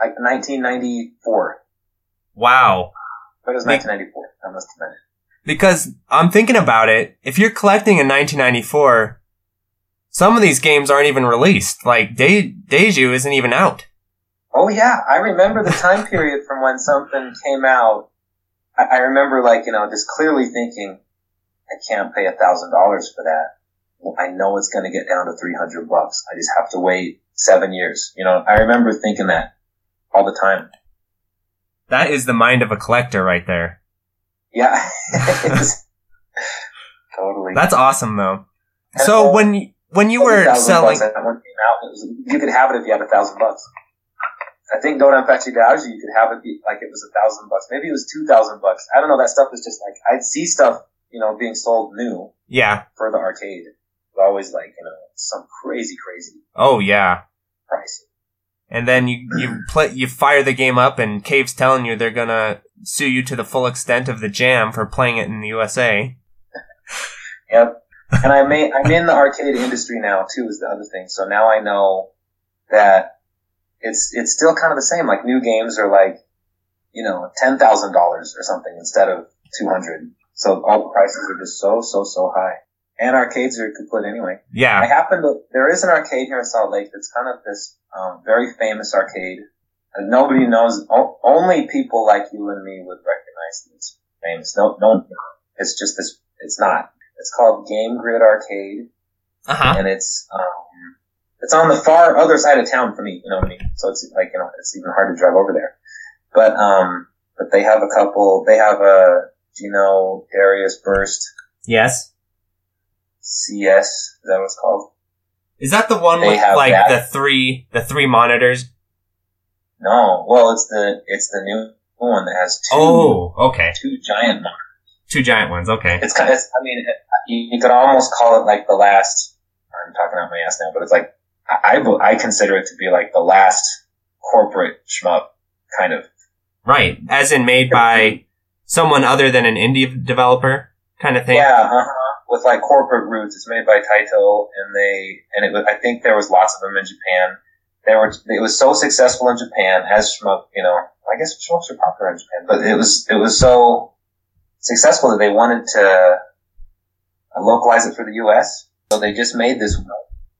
Speaker 2: like 1994.
Speaker 1: Wow.
Speaker 2: But it was 1994. I must have been.
Speaker 1: Because I'm thinking about it. If you're collecting in 1994, some of these games aren't even released. Like, De- Deju isn't even out.
Speaker 2: Oh yeah, I remember the time period from when something came out. I, I remember like, you know, just clearly thinking, I can't pay a thousand dollars for that. Well, I know it's going to get down to 300 bucks. I just have to wait seven years. You know, I remember thinking that all the time.
Speaker 1: That is the mind of a collector right there.
Speaker 2: Yeah. Totally.
Speaker 1: That's awesome though.
Speaker 2: And
Speaker 1: So
Speaker 2: all-
Speaker 1: when you, when you
Speaker 2: It was a
Speaker 1: were selling,
Speaker 2: that one came out. It was, you could have it if you had a thousand bucks. I think DoDonPachi DaiOuJou, you could have it be, like it was a thousand bucks. Maybe it was two thousand bucks. I don't know. That stuff was just like I'd see stuff, you know, being sold new
Speaker 1: yeah.
Speaker 2: for the arcade. Always like you know some crazy, crazy
Speaker 1: Oh yeah.
Speaker 2: price.
Speaker 1: And then you, you play, you fire the game up and Cave's telling you they're gonna sue you to the full extent of the jam for playing it in the USA.
Speaker 2: Yep. and I may, I'm in the arcade industry now too. Is the other thing. So now I know that it's it's still kind of the same. Like new games are like you know ten thousand dollars or something instead of two hundred. So all the prices are just so so so high. And arcades are complete anyway.
Speaker 1: Yeah.
Speaker 2: I happen to there is an arcade here in Salt Lake that's kind of this um, very famous arcade. And nobody knows. O- only people like you and me would recognize these names. famous. No, no, it's just this. It's not. It's called Game Grid Arcade,
Speaker 1: Uh huh.
Speaker 2: and it's um, it's on the far other side of town for me. You know what I mean? So it's like you know it's even hard to drive over there. But um, but they have a couple. They have a do you know Darius Burst
Speaker 1: Yes.
Speaker 2: CS? Is that what it's called?
Speaker 1: Is that the one
Speaker 2: They
Speaker 1: with like
Speaker 2: that.
Speaker 1: the three the three monitors?
Speaker 2: No. Well, it's the it's the new one that has two
Speaker 1: Oh, okay.
Speaker 2: two giant monitors.
Speaker 1: Two giant ones. Okay.
Speaker 2: It's kind of. It's, I mean, it, you could almost call it like the last. I'm talking out my ass now, but it's like I, I I consider it to be like the last corporate shmup kind of.
Speaker 1: Right. As in made by someone other than an indie developer kind of thing.
Speaker 2: Yeah, uh-huh. With like corporate roots. It's made by Taito, and they and it was. I think there was lots of them in Japan. They were. It was so successful in Japan as shmup. You know, I guess shmups are popular in Japan, but it was it was so successful that they wanted to localize it for the U.S. So they just made this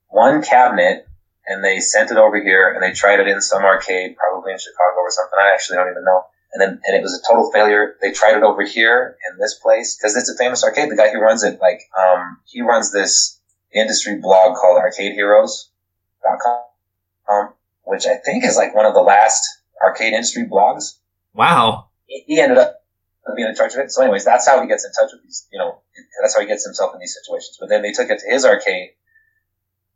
Speaker 2: one cabinet. And they sent it over here, and they tried it in some arcade, probably in Chicago or something. I actually don't even know. And then, and it was a total failure. They tried it over here in this place because it's a famous arcade. The guy who runs it, like, um, he runs this industry blog called ArcadeHeroes.com, um, which I think is like one of the last arcade industry blogs.
Speaker 1: Wow.
Speaker 2: He, he ended up being in charge of it. So, anyways, that's how he gets in touch with these. You know, that's how he gets himself in these situations. But then they took it to his arcade,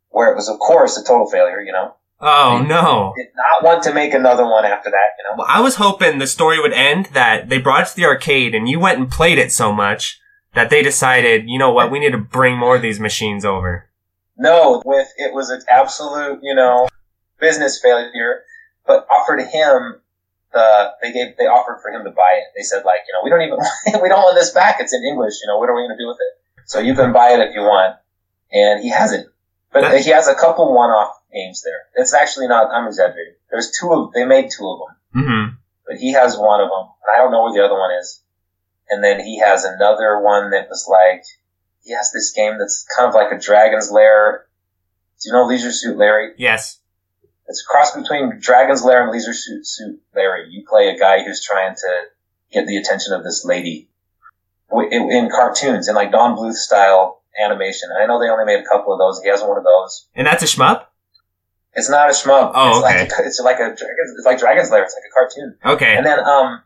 Speaker 2: where it was, of course, a total failure. You know,
Speaker 1: Oh no.
Speaker 2: did not want to make another one after that. You know.
Speaker 1: Well, I was hoping the story would end that they brought it to the arcade and you went and played it so much that they decided, you know what, we need to bring more of these machines over.
Speaker 2: No, with it was an absolute, you know, business failure. But offered him the they gave they offered for him to buy it. They said like, you know, we don't even we don't want this back. It's in English. You know, what are we going to do with it? So you can buy it if you want. And he hasn't. But
Speaker 1: That-
Speaker 2: he has a couple one-off games there. It's actually not. I'm exaggerating. There's two of. They made two of them,
Speaker 1: Mm-hmm.
Speaker 2: but he has one of them. And I don't know where the other one is. And then he has another one that was like he has this game that's kind of like a Dragon's Lair. Do you know Leisure Suit Larry?
Speaker 1: Yes.
Speaker 2: It's a cross between Dragon's Lair and Leisure Suit, Suit Larry. You play a guy who's trying to get the attention of this lady in, in cartoons, in like Don Bluth style animation. I know they only made a couple of those. He has one of those.
Speaker 1: And that's a shmup?
Speaker 2: It's not a shmup.
Speaker 1: Oh,
Speaker 2: it's
Speaker 1: okay.
Speaker 2: Like a, it's like a dragon. It's like Dragon's Lair. It's like a cartoon.
Speaker 1: Okay.
Speaker 2: And then um,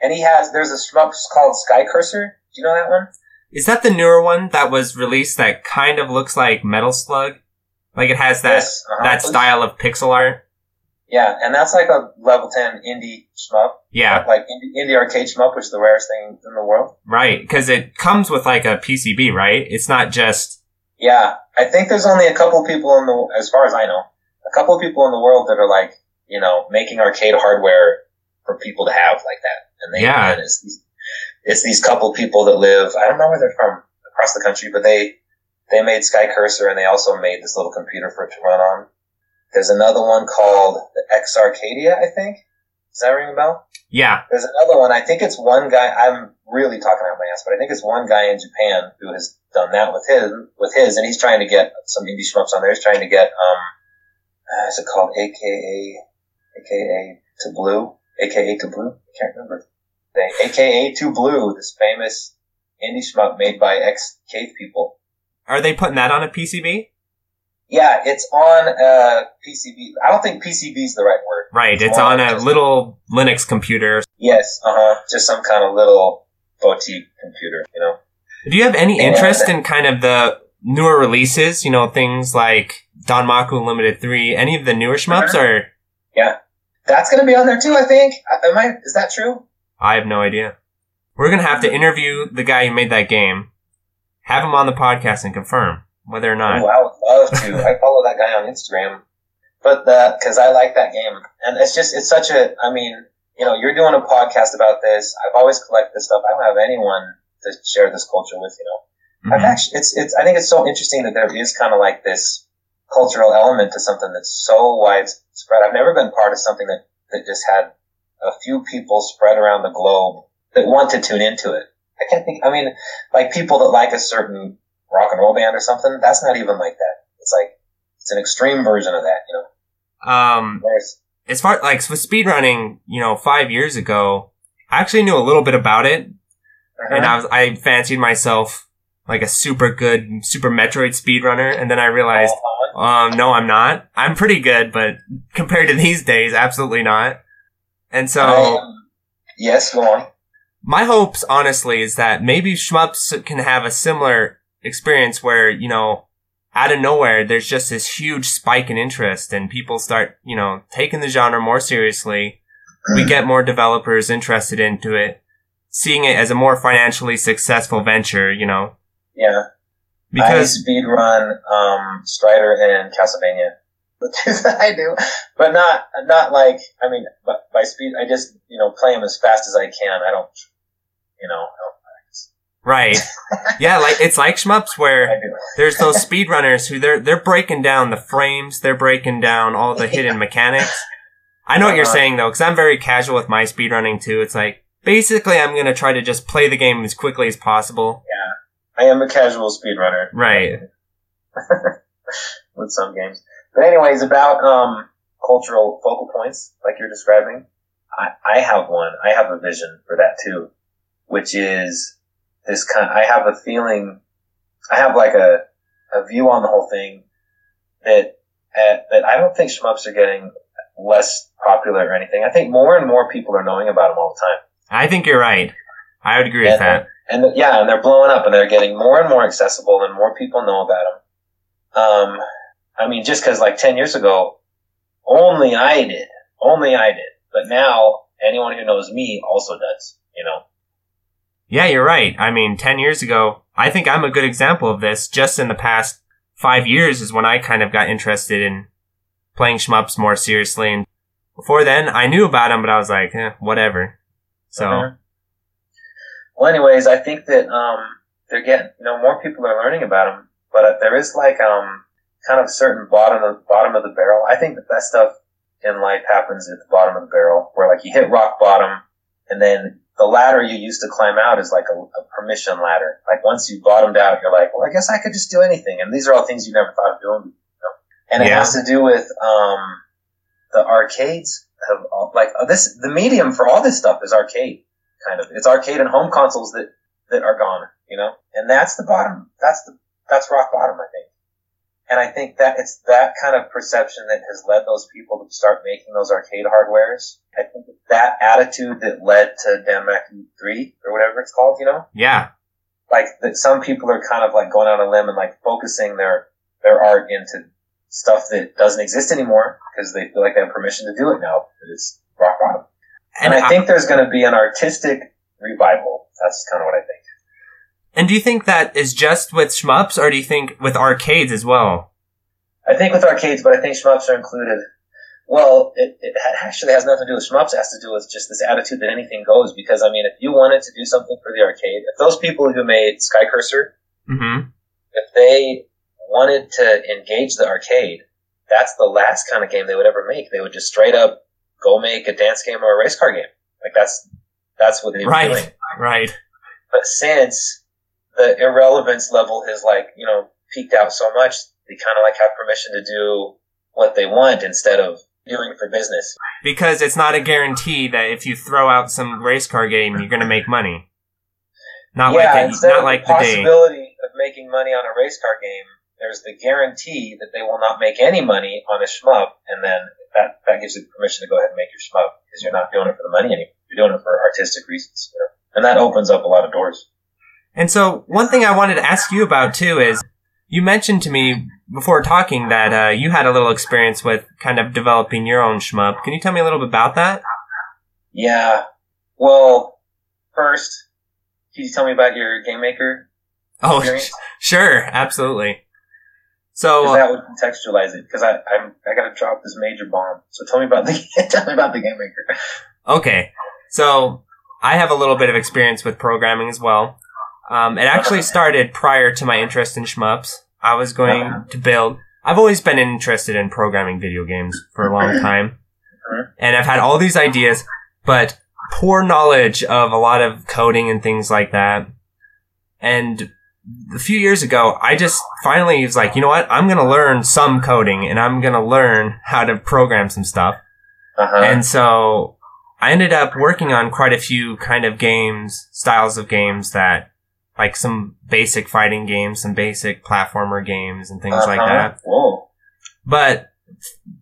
Speaker 2: and he has there's a shmup called Sky Cursor. Do you know that one?
Speaker 1: Is that the newer one that was released that kind of looks like Metal Slug? Like it has that
Speaker 2: Yes, uh-huh.
Speaker 1: that style of pixel art.
Speaker 2: Yeah, and that's like a level 10 indie shmup.
Speaker 1: Yeah,
Speaker 2: Like indie, indie arcade shmup, which is the rarest thing in the world.
Speaker 1: right. Because it comes with like a PCB, right? It's not just
Speaker 2: Yeah, I think there's only a couple people in the, as far as I know, couple of people in the world that are like, you know, making arcade hardware for people to have like that. And they,
Speaker 1: Yeah.
Speaker 2: and it's these, it's these couple people that live, I don't know where they're from across the country, but they, they made Sky Cursor and they also made this little computer for it to run on. There's another one called the X Arcadia, I think. Does that ring a bell?
Speaker 1: yeah,
Speaker 2: There's another one. I think it's one guy. I'm really talking out my ass, but I think it's one guy in Japan who has done that with his, with his, and he's trying to get some indie shmups on there. He's trying to get, um, uh, is it called AKA, AKA to Blue? AKA to Blue? I can't remember. They, AKA to Blue, this famous indie shmup made by ex cave people.
Speaker 1: Are they putting that on a PCB?
Speaker 2: Yeah, it's on, a PCB. I don't think PCB is the right word.
Speaker 1: Right. It's
Speaker 2: Well,
Speaker 1: on a
Speaker 2: just-
Speaker 1: little Linux computer.
Speaker 2: Yes, uh huh. Just some kind of little boutique computer, you know?
Speaker 1: Do you have any interest in kind of the newer releases? You know, things like Danmaku Unlimited 3, any of the newer shmups
Speaker 2: Uh-huh.
Speaker 1: or
Speaker 2: Yeah. That's gonna be on there too, I think. Uh, Am I, is that true?
Speaker 1: I have no idea. We're going to have to interview the guy who made that game, have him on the podcast and confirm whether or not.
Speaker 2: Oh, I would love to. I follow that guy on Instagram. But the, cause I like that game. And it's just, it's such a, I mean, you know, you're doing a podcast about this. I've always collected this stuff. I don't have anyone to share this culture with, you know. I've
Speaker 1: Mhm.
Speaker 2: actually, it's, it's, I think it's so interesting that there is kind of like this cultural element to something that's so widespread. I've never been part of something that, that just had a few people spread around the globe that want to tune into it. I can't think, I mean, like people that like a certain rock and roll band or something, that's not even like that. It's like, it's an extreme version of that, you know.
Speaker 1: Um,
Speaker 2: Whereas,
Speaker 1: as far like with speedrunning, you know, five years ago, I actually knew a little bit about it, and I was I fancied myself like a super good Super Metroid speedrunner, and then I realized,
Speaker 2: Uh-huh.
Speaker 1: um, no, I'm not. I'm pretty good, but compared to these days, absolutely not. And so.
Speaker 2: Um, yes, go on.
Speaker 1: my hopes, honestly, is that maybe shmups can have a similar experience where, you know, out of nowhere, there's just this huge spike in interest and people start, you know, taking the genre more seriously. We get more developers interested into it, seeing it as a more financially successful venture, you know,
Speaker 2: Yeah.
Speaker 1: because,
Speaker 2: I speed run um, Strider and Castlevania. I do, but not not like I mean, but by speed, I just you know play them as fast as I can. I don't, you know, I don't practice.
Speaker 1: right. Yeah, like, it's like shmups where there's those speedrunners who they're they're breaking down the frames, they're breaking down all the hidden mechanics. I know what you're
Speaker 2: Uh-huh.
Speaker 1: saying though, because I'm very casual with my speedrunning too. It's like basically I'm gonna try to just play the game as quickly as possible.
Speaker 2: I am a casual speedrunner
Speaker 1: Right.
Speaker 2: with some games, but anyways, about um cultural focal points like you're describing, I I have one. I have a vision for that too, which is this kind. I have a feeling. I have like a a view on the whole thing that uh, that I don't think shmups are getting less popular or anything. I think more and more people are knowing about them all the time.
Speaker 1: I think you're right. I would agree with
Speaker 2: Yeah.
Speaker 1: that.
Speaker 2: And yeah, and they're blowing up and they're getting more and more accessible and more people know about them. Um, I mean, just cause like 10 years ago, only I did, only I did. But now anyone who knows me also does, you know?
Speaker 1: Yeah, you're right. I mean, 10 years ago, I think I'm a good example of this. Just in the past five years is when I kind of got interested in playing shmups more seriously. And before then, I knew about them, but I was like, eh, whatever. So,
Speaker 2: Mhm. Well, anyways, I think that, um, they're getting, you know, more people are learning about them, but there is like, um, kind of certain bottom of, bottom of the barrel. I think the best stuff in life happens at the bottom of the barrel, where like you hit rock bottom, and then the ladder you used to climb out is like a, a permission ladder. Like once you bottomed out, you're like, well, I guess I could just do anything. And these are all things you never thought of doing. You know? And it
Speaker 1: Yeah.
Speaker 2: has to do with um, the arcades have all, like uh, this. The medium for all this stuff is arcade, kind of. It's arcade and home consoles that that are gone. You know, and that's the bottom. That's the that's rock bottom, I think. And I think that it's that kind of perception that has led those people to start making those arcade hardwares. I think that attitude that led to Danmaku 3 or whatever it's called, you know,
Speaker 1: yeah.
Speaker 2: like that some people are kind of like going out on a limb and like focusing their their art into stuff that doesn't exist anymore because they feel like they have permission to do it now. It's rock bottom. And, and I, I think there's going to be an artistic revival. That's kind of what I think.
Speaker 1: And do you think that is just with shmups, or do you think with arcades as well?
Speaker 2: I think with arcades, but I think shmups are included. Well, it, it actually has nothing to do with shmups. It has to do with just this attitude that anything goes. Because I mean, if you wanted to do something for the arcade, if those people who made Sky Cursor,
Speaker 1: mm-hmm.
Speaker 2: if they wanted to engage the arcade, that's the last kind of game they would ever make. They would just straight up go make a dance game or a race car game. Like that's that's what they
Speaker 1: right,
Speaker 2: doing.
Speaker 1: Right.
Speaker 2: But since the irrelevance level has like you know peaked out so much, they kind of like have permission to do what they want instead of doing for business.
Speaker 1: Because it's not a guarantee that if you throw out some race car game, you're going to make money. Not
Speaker 2: yeah,
Speaker 1: like the, not like
Speaker 2: the possibility of making money on a race car game. There's the guarantee that they will not make any money on a shmup, and then that that gives you permission to go ahead and make your shmup because you're not doing it for the money anymore. You're doing it for artistic reasons, you know? and that opens up a lot of doors.
Speaker 1: And so, one thing I wanted to ask you about too is you mentioned to me before talking that uh, you had a little experience with kind of developing your own shmup. Can you tell me a little bit about that?
Speaker 2: Yeah. Well, first, can you tell me about your game maker?
Speaker 1: Oh, sh- sure, absolutely. So
Speaker 2: uh, that would contextualize it because I I'm, I got to drop this major bomb. So tell me about the tell me about the game maker.
Speaker 1: Okay, so I have a little bit of experience with programming as well. Um, it actually started prior to my interest in shmups. I was going uh-huh. to build. I've always been interested in programming video games for a long time, uh-huh. and I've had all these ideas, but poor knowledge of a lot of coding and things like that. And a few years ago, I just finally was like, you know what? I'm going to learn some coding and I'm going to learn how to program some stuff. Uh-huh. And so I ended up working on quite a few kind of games, styles of games that, like some basic fighting games, some basic platformer games and things uh-huh. like that.
Speaker 2: Whoa.
Speaker 1: But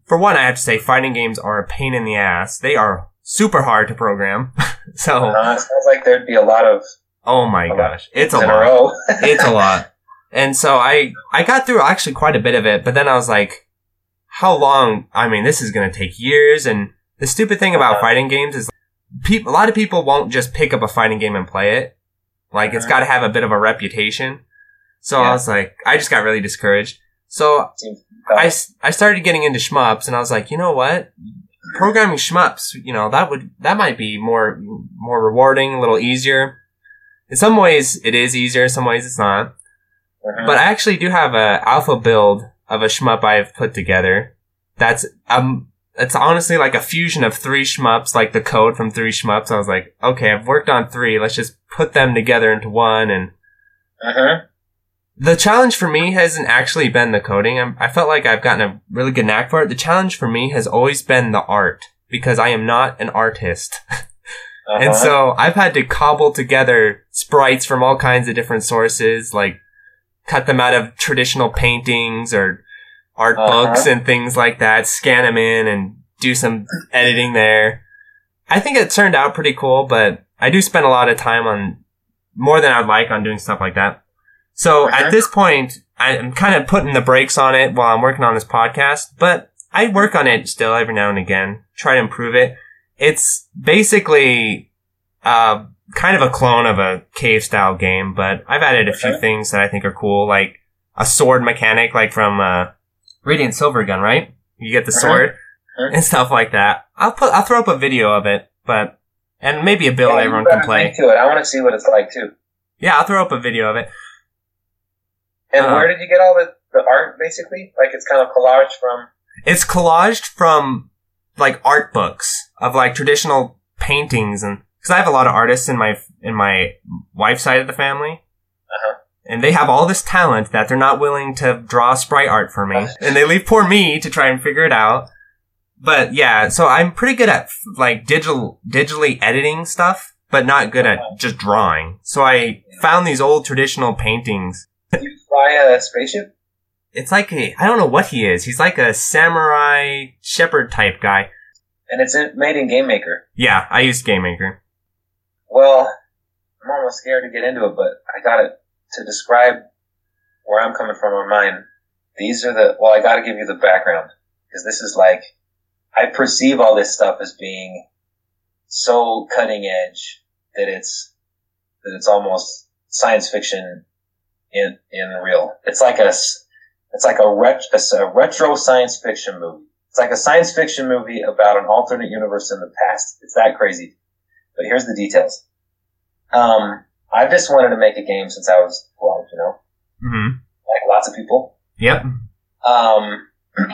Speaker 1: for one, I have to say fighting games are a pain in the ass. They are super hard to program. so.
Speaker 2: Uh, it sounds like there'd be a lot of
Speaker 1: Oh my gosh, it's a lot. it's a lot. And so I I got through actually quite a bit of it, but then I was like, how long? I mean, this is going to take years. And the stupid thing about uh-huh. fighting games is, pe- a lot of people won't just pick up a fighting game and play it. Like it's uh-huh. got to have a bit of a reputation. So yeah. I was like, I just got really discouraged. So I, I started getting into shmups and I was like, you know what? Programming shmups, you know, that would, that might be more, more rewarding, a little easier. In some ways, it is easier. In some ways, it's not. Uh-huh. But I actually do have a alpha build of a shmup I've put together. That's um, it's honestly like a fusion of three shmups, like the code from three shmups. I was like, okay, I've worked on three. Let's just put them together into one. And
Speaker 2: uh-huh.
Speaker 1: the challenge for me hasn't actually been the coding. I'm, I felt like I've gotten a really good knack for it. The challenge for me has always been the art because I am not an artist. Uh-huh. And so I've had to cobble together sprites from all kinds of different sources, like cut them out of traditional paintings or art uh-huh. books and things like that, scan them in and do some editing there. I think it turned out pretty cool, but I do spend a lot of time on more than I'd like on doing stuff like that. So uh-huh. at this point, I'm kind of putting the brakes on it while I'm working on this podcast, but I work on it still every now and again, try to improve it. It's basically uh, kind of a clone of a cave style game, but I've added a few things that I think are cool, like a sword mechanic, like from uh, Radiant Silvergun, right? You get the uh-huh. sword uh-huh. and stuff like that. I'll put I'll throw up a video of it, but and maybe a build yeah, everyone can play.
Speaker 2: To it. I want to see what it's like too.
Speaker 1: Yeah, I'll throw up a video of it.
Speaker 2: And uh, where did you get all the, the art, basically? Like it's kind of collaged from.
Speaker 1: It's collaged from like art books of like traditional paintings and because I have a lot of artists in my in my wife's side of the family,
Speaker 2: uh-huh.
Speaker 1: and they have all this talent that they're not willing to draw sprite art for me, and they leave poor me to try and figure it out. But yeah, so I'm pretty good at like digital digitally editing stuff, but not good at uh-huh. just drawing. So I found these old traditional paintings.
Speaker 2: You fly a spaceship?
Speaker 1: It's like a I don't know what he is. He's like a samurai shepherd type guy.
Speaker 2: And it's made in Game Maker.
Speaker 1: Yeah, I used Game Maker.
Speaker 2: Well, I'm almost scared to get into it, but I got it to describe where I'm coming from on mine. These are the well, I got to give you the background because this is like I perceive all this stuff as being so cutting edge that it's that it's almost science fiction in in real. It's like a it's like a, ret- a retro science fiction movie. It's like a science fiction movie about an alternate universe in the past. It's that crazy. But here's the details. Um, I've just wanted to make a game since I was 12, you know?
Speaker 1: Mm-hmm.
Speaker 2: Like lots of people.
Speaker 1: Yep.
Speaker 2: Um,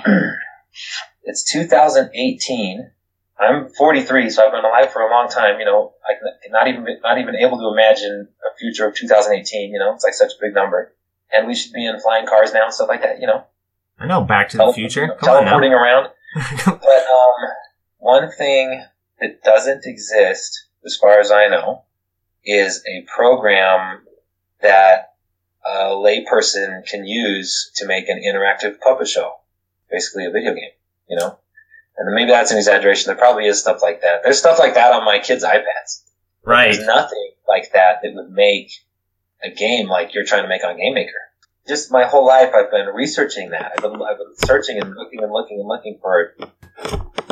Speaker 2: it's 2018. I'm 43, so I've been alive for a long time. You know, I not even not even able to imagine a future of 2018. You know, it's like such a big number, and we should be in flying cars now and stuff like that. You know,
Speaker 1: I know Back to the Future. Come
Speaker 2: teleporting around. but um, one thing that doesn't exist, as far as I know, is a program that a layperson can use to make an interactive puppet show, basically a video game. You know, and maybe that's an exaggeration. There probably is stuff like that. There's stuff like that on my kids' iPads.
Speaker 1: Right.
Speaker 2: There's nothing like that that would make a game like you're trying to make on Game Maker. Just my whole life, I've been researching that. I've been, I've been searching and looking and looking and looking for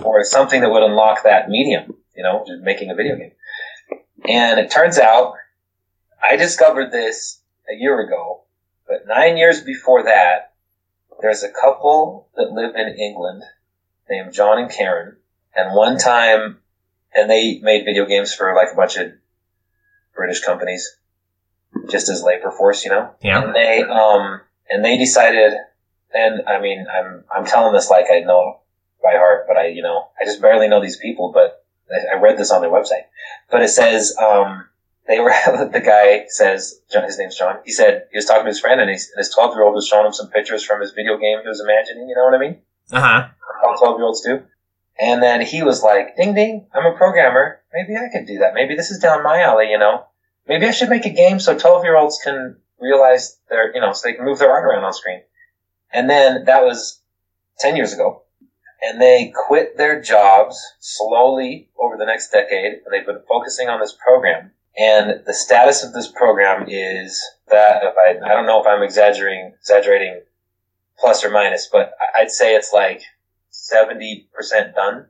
Speaker 2: for something that would unlock that medium. You know, just making a video game. And it turns out, I discovered this a year ago, but nine years before that, there's a couple that live in England named John and Karen, and one time, and they made video games for like a bunch of British companies, just as labor force, you know.
Speaker 1: Yeah.
Speaker 2: And they, um, and they decided, and I mean, I'm I'm telling this like I know by heart, but I, you know, I just barely know these people, but I, read this on their website, but it says, um, they were, the guy says, his name's John, he said, he was talking to his friend and, and his 12 year old was showing him some pictures from his video game he was imagining, you know what I mean?
Speaker 1: Uh huh.
Speaker 2: How 12 year olds do. And then he was like, ding ding, I'm a programmer. Maybe I could do that. Maybe this is down my alley, you know? Maybe I should make a game so 12 year olds can realize their, you know, so they can move their art around on screen. And then that was 10 years ago. And they quit their jobs slowly over the next decade. And they've been focusing on this program. And the status of this program is that if I, I don't know if I'm exaggerating, exaggerating plus or minus, but I'd say it's like 70% done.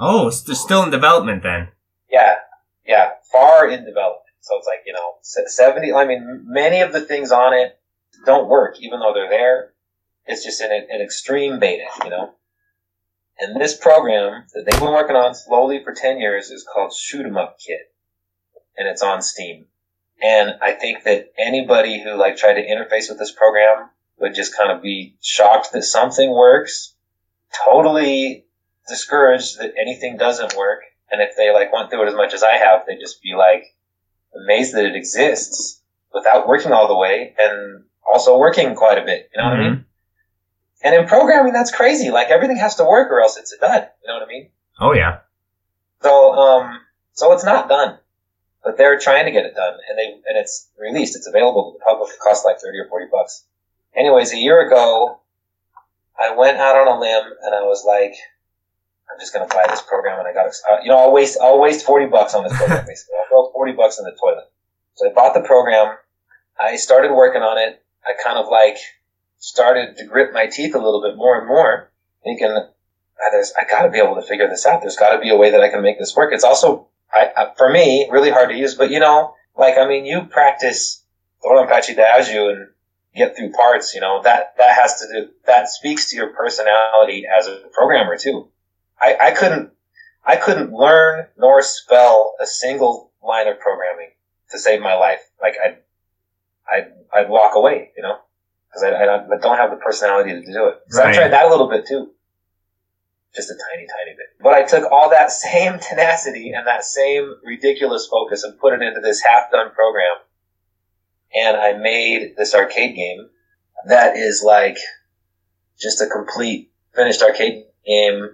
Speaker 1: Oh, it's still in development then.
Speaker 2: Yeah. Yeah. Far in development. So it's like, you know, 70, I mean, many of the things on it don't work, even though they're there. It's just in an extreme beta, you know? And this program that they've been working on slowly for 10 years is called Shoot 'em Up Kit. And it's on Steam. And I think that anybody who like tried to interface with this program would just kind of be shocked that something works, totally discouraged that anything doesn't work. And if they like went through it as much as I have, they'd just be like amazed that it exists without working all the way and also working quite a bit. You know mm-hmm. what I mean? And in programming, that's crazy. Like everything has to work or else it's a dud. You know what I mean?
Speaker 1: Oh yeah.
Speaker 2: So, um, so it's not done, but they're trying to get it done and they, and it's released. It's available to the public. It costs like 30 or 40 bucks. Anyways, a year ago, I went out on a limb and I was like, I'm just going to buy this program and I got, uh, you know, I'll waste, I'll waste 40 bucks on this program basically. I'll throw 40 bucks in the toilet. So I bought the program. I started working on it. I kind of like, started to grit my teeth a little bit more and more, thinking, ah, there's, I gotta be able to figure this out. There's gotta be a way that I can make this work. It's also, I, I, for me, really hard to use, but you know, like, I mean, you practice DoDonPachi DaiOuJou and get through parts, you know, that, that has to do, that speaks to your personality as a programmer too. I, I couldn't, I couldn't learn nor spell a single line of programming to save my life. Like I'd, I'd, I'd walk away, you know? because I, I, don't have the personality to do it. So right. I tried that a little bit too, just a tiny, tiny bit. But I took all that same tenacity and that same ridiculous focus and put it into this half-done program, and I made this arcade game that is like just a complete finished arcade game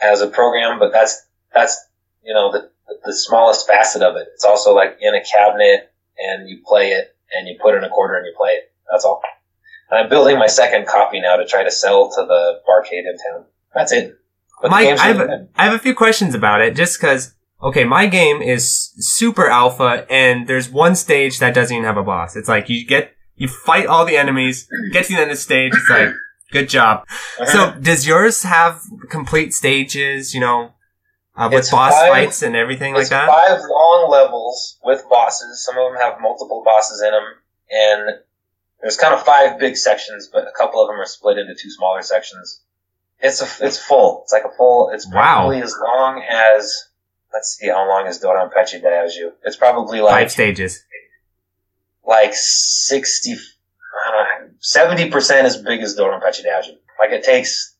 Speaker 2: as a program. But that's that's you know the the smallest facet of it. It's also like in a cabinet and you play it and you put in a quarter and you play it. That's all. And I'm building my second copy now to try to sell to the barcade in town. That's it.
Speaker 1: But Mike, I have, a, I have a few questions about it, just because Okay, my game is super alpha, and there's one stage that doesn't even have a boss. It's like you get, you fight all the enemies, get to the end of the stage, it's like, good job. Uh-huh. So, does yours have complete stages, you know, uh, with
Speaker 2: It's
Speaker 1: boss
Speaker 2: five-
Speaker 1: fights and everything like
Speaker 2: It's
Speaker 1: that?
Speaker 2: five long levels with bosses. Some of them have multiple bosses in them, and there's kind of five big sections, but a couple of them are split into two smaller sections. It's a, it's full. It's like a full. It's
Speaker 1: Wow.
Speaker 2: probably as long as. Let's see how long is DoDonPachi DaiOuJou. It's probably like Five
Speaker 1: stages.
Speaker 2: like sixty. I don't know, seventy percent as big as DoDonPachi DaiOuJou. Like it takes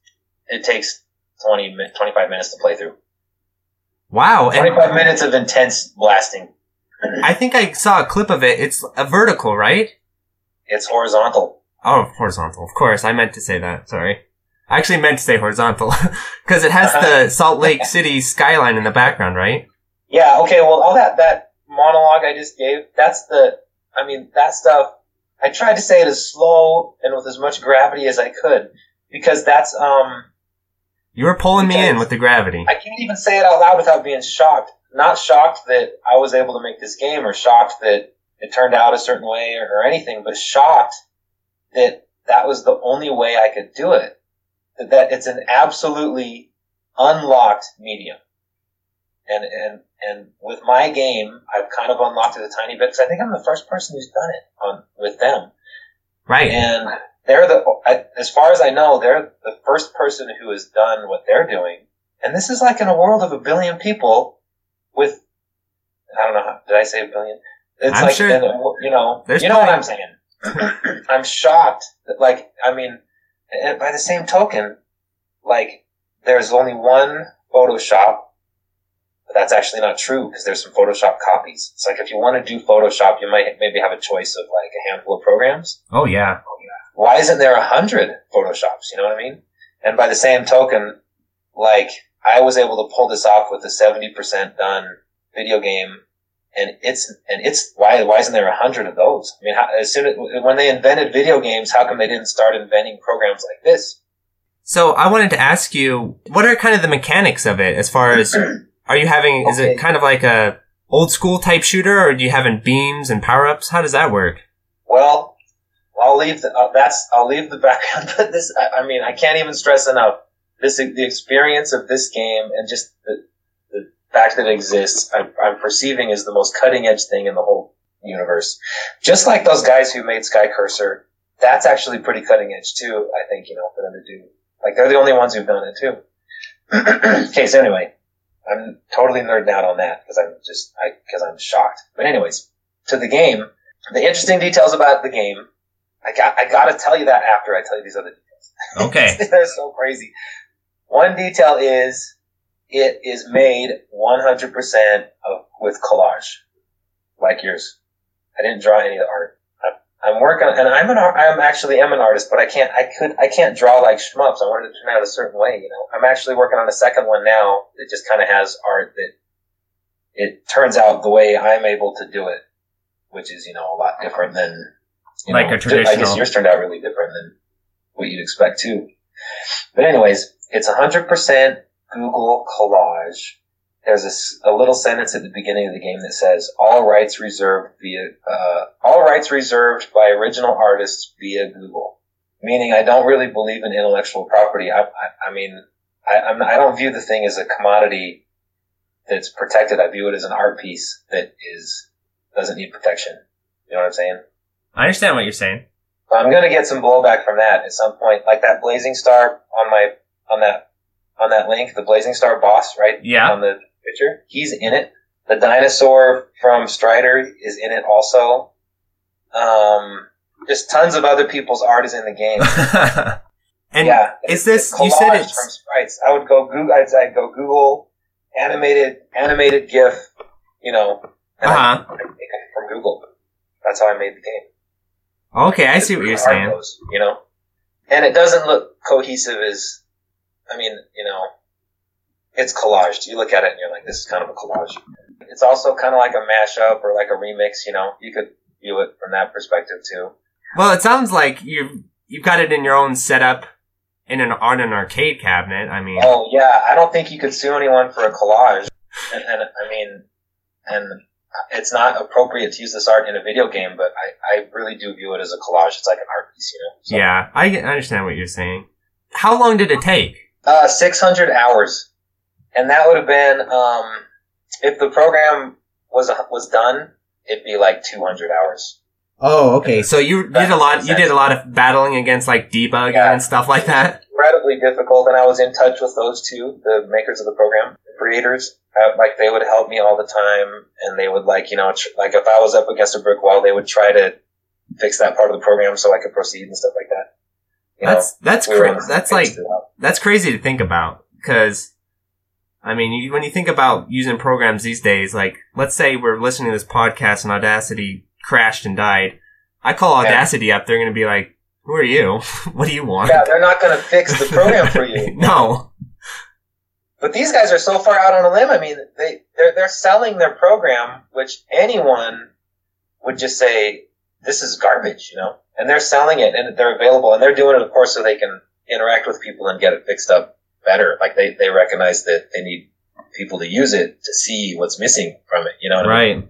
Speaker 2: it takes 20, 25 minutes to play through.
Speaker 1: Wow. And
Speaker 2: 25 minutes of intense blasting.
Speaker 1: I think I saw a clip of it. It's a vertical, right?
Speaker 2: It's horizontal.
Speaker 1: Oh, horizontal. Of course. I meant to say that. Sorry. I actually meant to say horizontal because it has the Salt Lake City skyline in the background, right?
Speaker 2: Yeah, okay, well, all that, that monologue I just gave, that's the, I mean, that stuff, I tried to say it as slow and with as much gravity as I could, because that's, um,
Speaker 1: You were pulling me in with the gravity.
Speaker 2: I can't even say it out loud without being shocked. Not shocked that I was able to make this game or shocked that it turned out a certain way or, or anything, but shocked that that was the only way I could do it. That, that it's an absolutely unlocked medium. And, and, and with my game, I've kind of unlocked it a tiny bit because I think I'm the first person who's done it on, with them.
Speaker 1: Right.
Speaker 2: And they're the, as far as I know, they're the first person who has done what they're doing. And this is like in a world of a billion people with, I don't know, how, did I say a billion? It's
Speaker 1: I'm
Speaker 2: like,
Speaker 1: sure
Speaker 2: a- you know,
Speaker 1: there's
Speaker 2: you know what. I'm saying. I'm shocked that, like, I mean, and by the same token, like, there's only one Photoshop but that's actually not true because there's some Photoshop copies. It's like if you want to do Photoshop, you might maybe have a choice of like a handful of programs
Speaker 1: oh yeah.
Speaker 2: Why isn't there a hundred photoshops? You know what I mean? And by the same token, like I was able to pull this off with a seventy percent done video game, and it's and it's why why isn't there a hundred of those? I mean, how, as soon as when they invented video games, how come they didn't start inventing programs like this?
Speaker 1: So I wanted to ask you, what are kind of the mechanics of it as far as, are you having, is it kind of like a old school type shooter or do you having beams and power ups? How does that work?
Speaker 2: Well, I'll leave the, uh, that's I'll leave the background, but this I, I mean I can't even stress enough this the experience of this game and just the the fact that it exists. I'm, I'm perceiving as the most cutting edge thing in the whole universe. Just like those guys who made Sky Cursor, that's actually pretty cutting edge too. I think you know for them to do like they're the only ones who've done it too. okay, so anyway, I'm totally nerding out on that because I'm just I because I'm shocked. But anyways, to the game. The interesting details about the game, I got I gotta tell you that after I tell you these other details.
Speaker 1: Okay.
Speaker 2: They're so crazy. One detail is it is made 100% of with collage, like yours. I didn't draw any of the art. I'm working, and I'm an I'm actually am an artist, but I can't I could I can't draw like shmups. I wanted to turn out a certain way, you know. I'm actually working on a second one now that just kind of has art that it turns out the way I'm able to do it, which is you know a lot different than
Speaker 1: Like
Speaker 2: know,
Speaker 1: a
Speaker 2: I guess yours turned out really different than what you'd expect too. But anyways, it's 100% Google collage. There's a little sentence at the beginning of the game that says, "All rights reserved via uh, all rights reserved by original artists via Google." Meaning, I don't really believe in intellectual property. I, I, I mean, I, I'm, I don't view the thing as a commodity that's protected. I view it as an art piece that is doesn't need protection. You know what I'm saying?
Speaker 1: I understand what you're saying.
Speaker 2: I'm gonna get some blowback from that at some point, like that Blazing Star on my on that on that link, the Blazing Star boss, right?
Speaker 1: Yeah.
Speaker 2: On the picture, he's in it. The dinosaur from Strider is in it also. Um, just tons of other people's art is in the game.
Speaker 1: and
Speaker 2: yeah,
Speaker 1: is this, you said it's,
Speaker 2: from sprites. I would go Google. I'd, I'd go Google animated animated GIF. You know,
Speaker 1: uh-huh.
Speaker 2: I, I from Google. That's how I made the game.
Speaker 1: Okay, I see what you're saying.
Speaker 2: goes, you know, and it doesn't look cohesive as, I mean, you know, it's collaged. You look at it and you're like, this is kind of a collage. It's also kind of like a mashup or like a remix. You know, you could view it from that perspective too.
Speaker 1: Well, it sounds like you've, you've got it in your own setup in an, on an arcade cabinet. I mean,
Speaker 2: Oh yeah, I don't think you could sue anyone for a collage. and, and I mean, and it's not appropriate to use this art in a video game, but I, I really do view it as a collage. It's like an art piece, you know. So,
Speaker 1: Yeah, I I understand what you're saying. How long did it take?
Speaker 2: Uh, 600 hours. And that would have been, um, if the program was, was done, it'd be like 200 hours.
Speaker 1: Oh, okay. So you did a lot. You did a lot of battling against like debug
Speaker 2: Yeah.
Speaker 1: and stuff like that.
Speaker 2: Incredibly difficult, and I was in touch with those two, the makers of the program, the creators. Uh, like they would help me all the time, and they would like, you know, tr- like if I was up against a brick wall, they would try to fix that part of the program so I could proceed and stuff like that. You
Speaker 1: That's that's
Speaker 2: know, we were
Speaker 1: cra- that's like that's crazy to think about because I mean, you, when you think about using programs these days, like let's say we're listening to this podcast and Audacity crashed and died. I call
Speaker 2: Yeah.
Speaker 1: Audacity up; they're going to be like, "Who are you? what do you want?"
Speaker 2: Yeah, they're not going to fix the program for you.
Speaker 1: no.
Speaker 2: But these guys are so far out on a limb. I mean, they they're they're selling their program, which anyone would just say this is garbage, you know. And they're selling it, and they're available, and they're doing it, of course, so they can interact with people and get it fixed up better. Like they they recognize that they need people to use it to see what's missing from it. You know what I mean?
Speaker 1: Right.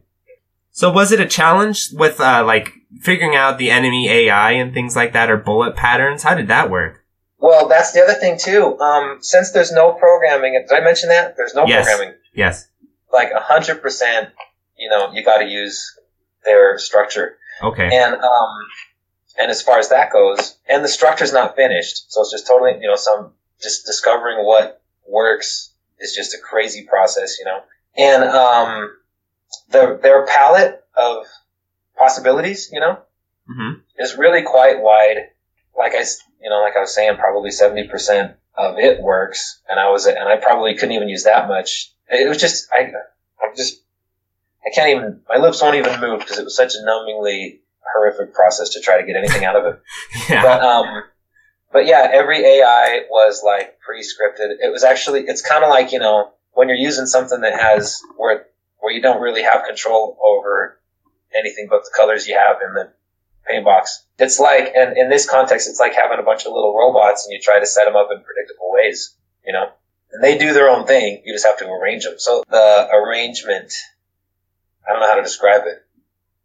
Speaker 1: So was it a challenge with uh, like figuring out the enemy AI and things like that, or bullet patterns? How did that work?
Speaker 2: Well, that's the other thing too. Um, since there's no programming, did I mention that? There's no
Speaker 1: Yes.
Speaker 2: programming.
Speaker 1: Yes.
Speaker 2: Like a hundred percent, you know, you got to use their structure.
Speaker 1: Okay.
Speaker 2: And um, and as far as that goes, and the structure's not finished, so it's just totally, you know, some just discovering what works is just a crazy process, you know. And um, the their palette of possibilities, you know,
Speaker 1: hmm
Speaker 2: is really quite wide. Like I, you know, like I was saying, probably seventy percent of it works, and I was, and I probably couldn't even use that much. It was just, I, I'm just, I can't even, my lips won't even move because it was such a numbingly horrific process to try to get anything out of it.
Speaker 1: Yeah.
Speaker 2: But um, but yeah, every AI was like pre-scripted. It was actually, it's kind of like you know when you're using something that has where where you don't really have control over anything but the colors you have in the paint box. It's like, and in this context, it's like having a bunch of little robots and you try to set them up in predictable ways, you know? And they do their own thing. You just have to arrange them. So the arrangement, I don't know how to describe it.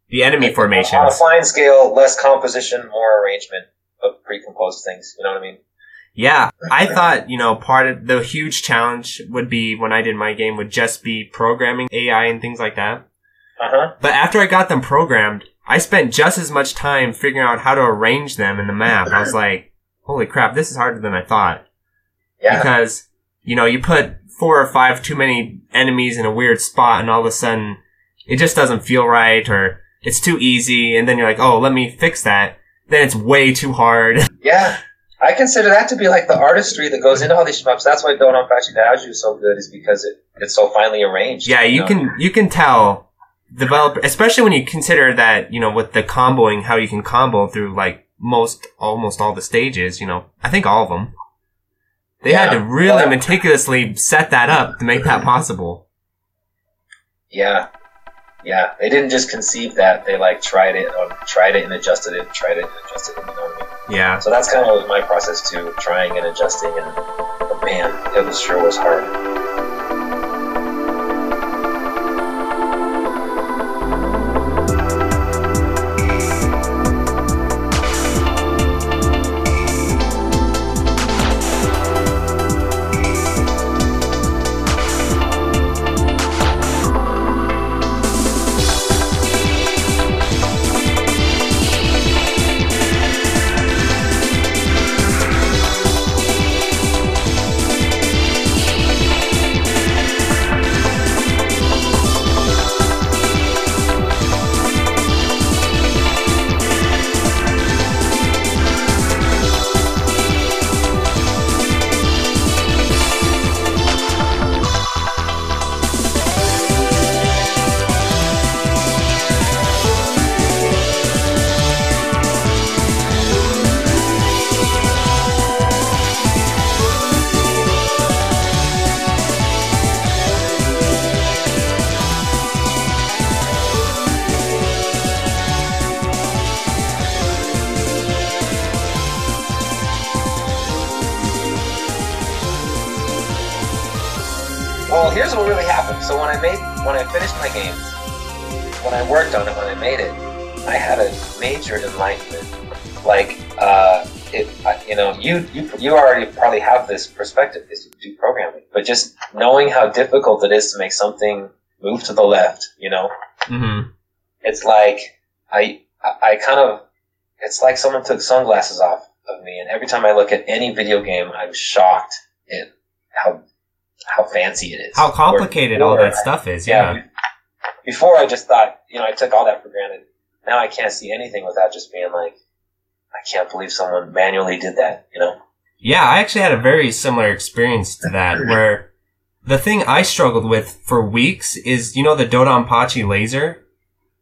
Speaker 1: the enemy formation.
Speaker 2: On a fine scale, less composition, more arrangement of pre-composed things. You know what I mean?
Speaker 1: Yeah, I thought, you know, part of the huge challenge would be when I did my game would just be programming AI and things like that.
Speaker 2: Uh huh.
Speaker 1: But after I got them programmed, I spent just as much time figuring out how to arrange them in the map. I was like, holy crap, this is harder than I thought.
Speaker 2: Yeah.
Speaker 1: Because, you know, you put four or five too many enemies in a weird spot and all of a sudden it just doesn't feel right or it's too easy and then you're like, oh, let me fix that. Then it's way too hard.
Speaker 2: Yeah. I consider that to be like the artistry that goes into all these shmups. That's why DoDonPachi is so good, is because it, it's so finely arranged.
Speaker 1: Yeah, you
Speaker 2: know?
Speaker 1: can you can tell developer, especially when you consider that you know with the comboing, how you can combo through like most almost all the stages. You know, I think all of them. They had to really
Speaker 2: Well,
Speaker 1: meticulously set that up to make that possible.
Speaker 2: Yeah. Yeah. They didn't just conceive that. They like tried it, or tried it and adjusted it, tried it and adjusted it. You know what I mean?
Speaker 1: Yeah,
Speaker 2: So that's kind of my process too, trying and adjusting. And man, it was sure was hard. When I finished my game, when I worked on it, when I made it, I had a major enlightenment. Like, uh, it, you know, you, you, you already probably have this perspective because you do programming, but just knowing how difficult it is to make something move to the left, you know,
Speaker 1: Mm-hmm.
Speaker 2: it's like I, I kind of, it's like someone took sunglasses off of me, and every time I look at any video game, I'm shocked at how, how fancy it is.
Speaker 1: How complicated all that stuff is. Yeah.
Speaker 2: yeah. Before I just thought, you know, I took all that for granted. Now I can't see anything without just being like, I can't believe someone manually did that, you know?
Speaker 1: Yeah, I actually had a very similar experience to that where the thing I struggled with for weeks is, you know, the DoDonPachi laser?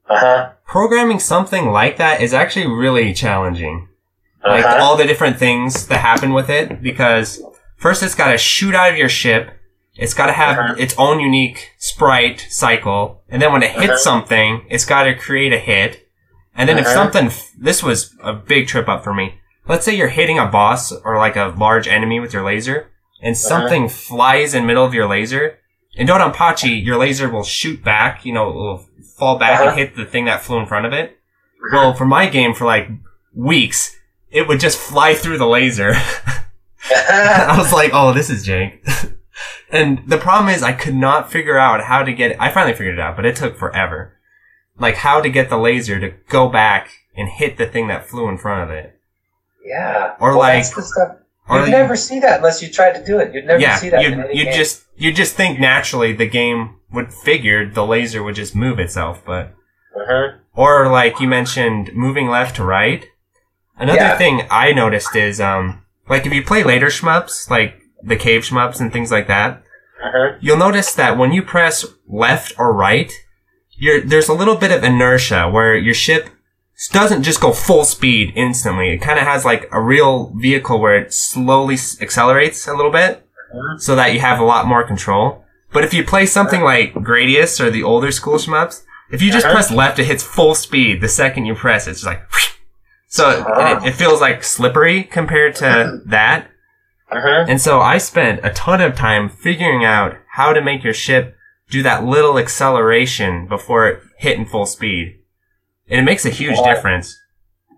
Speaker 2: Uh huh.
Speaker 1: Programming something like that is actually really challenging. Like
Speaker 2: Uh-huh.
Speaker 1: all the different things that happen with it because first it's got to shoot out of your ship. It's got to have
Speaker 2: Uh-huh.
Speaker 1: its own unique sprite cycle. And then when it hits
Speaker 2: Uh-huh.
Speaker 1: something, it's got to create a hit. And then if
Speaker 2: Uh-huh.
Speaker 1: something, f- this was a big trip up for me. Let's say you're hitting a boss or like a large enemy with your laser and something flies in the middle of your laser. and don't DoDonPachi, your laser will shoot back, you know, it will fall back
Speaker 2: Uh-huh.
Speaker 1: and hit the thing that flew in front of it. Well, for my game, for like weeks, it would just fly through the laser. I was like, oh, this is jank. and the problem is I could not figure out how to get it. I finally figured it out, but it took forever. Like how to get the laser to go back and hit the thing that flew in front of it.
Speaker 2: yeah.
Speaker 1: Or
Speaker 2: Well,
Speaker 1: like-
Speaker 2: that's the stuff.
Speaker 1: Or
Speaker 2: You'd
Speaker 1: like-
Speaker 2: never see that unless you tried to do it. You'd never
Speaker 1: yeah,
Speaker 2: see that.
Speaker 1: you you just you just think naturally the game would figure the laser would just move itself, but
Speaker 2: Uh-huh.
Speaker 1: or like you mentioned moving left to right. Another
Speaker 2: Yeah.
Speaker 1: thing I noticed is um like if you play later shmups, like the cave shmups and things like that,
Speaker 2: Uh-huh.
Speaker 1: you'll notice that when you press left or right, there's a little bit of inertia where your ship doesn't just go full speed instantly. It kind of has like a real vehicle where it slowly s- accelerates a little bit
Speaker 2: Mhm.
Speaker 1: so that you have a lot more control. But if you play something like Gradius or the older school shmups, if you just
Speaker 2: Uh-huh.
Speaker 1: press left, it hits full speed. The second you press, it's like, so
Speaker 2: Uh-huh.
Speaker 1: it, it feels like slippery compared to that.
Speaker 2: Uh-huh.
Speaker 1: And so I spent a ton of time figuring out how to make your ship do that little acceleration before it hit in full speed. And it makes a huge
Speaker 2: Well,
Speaker 1: difference.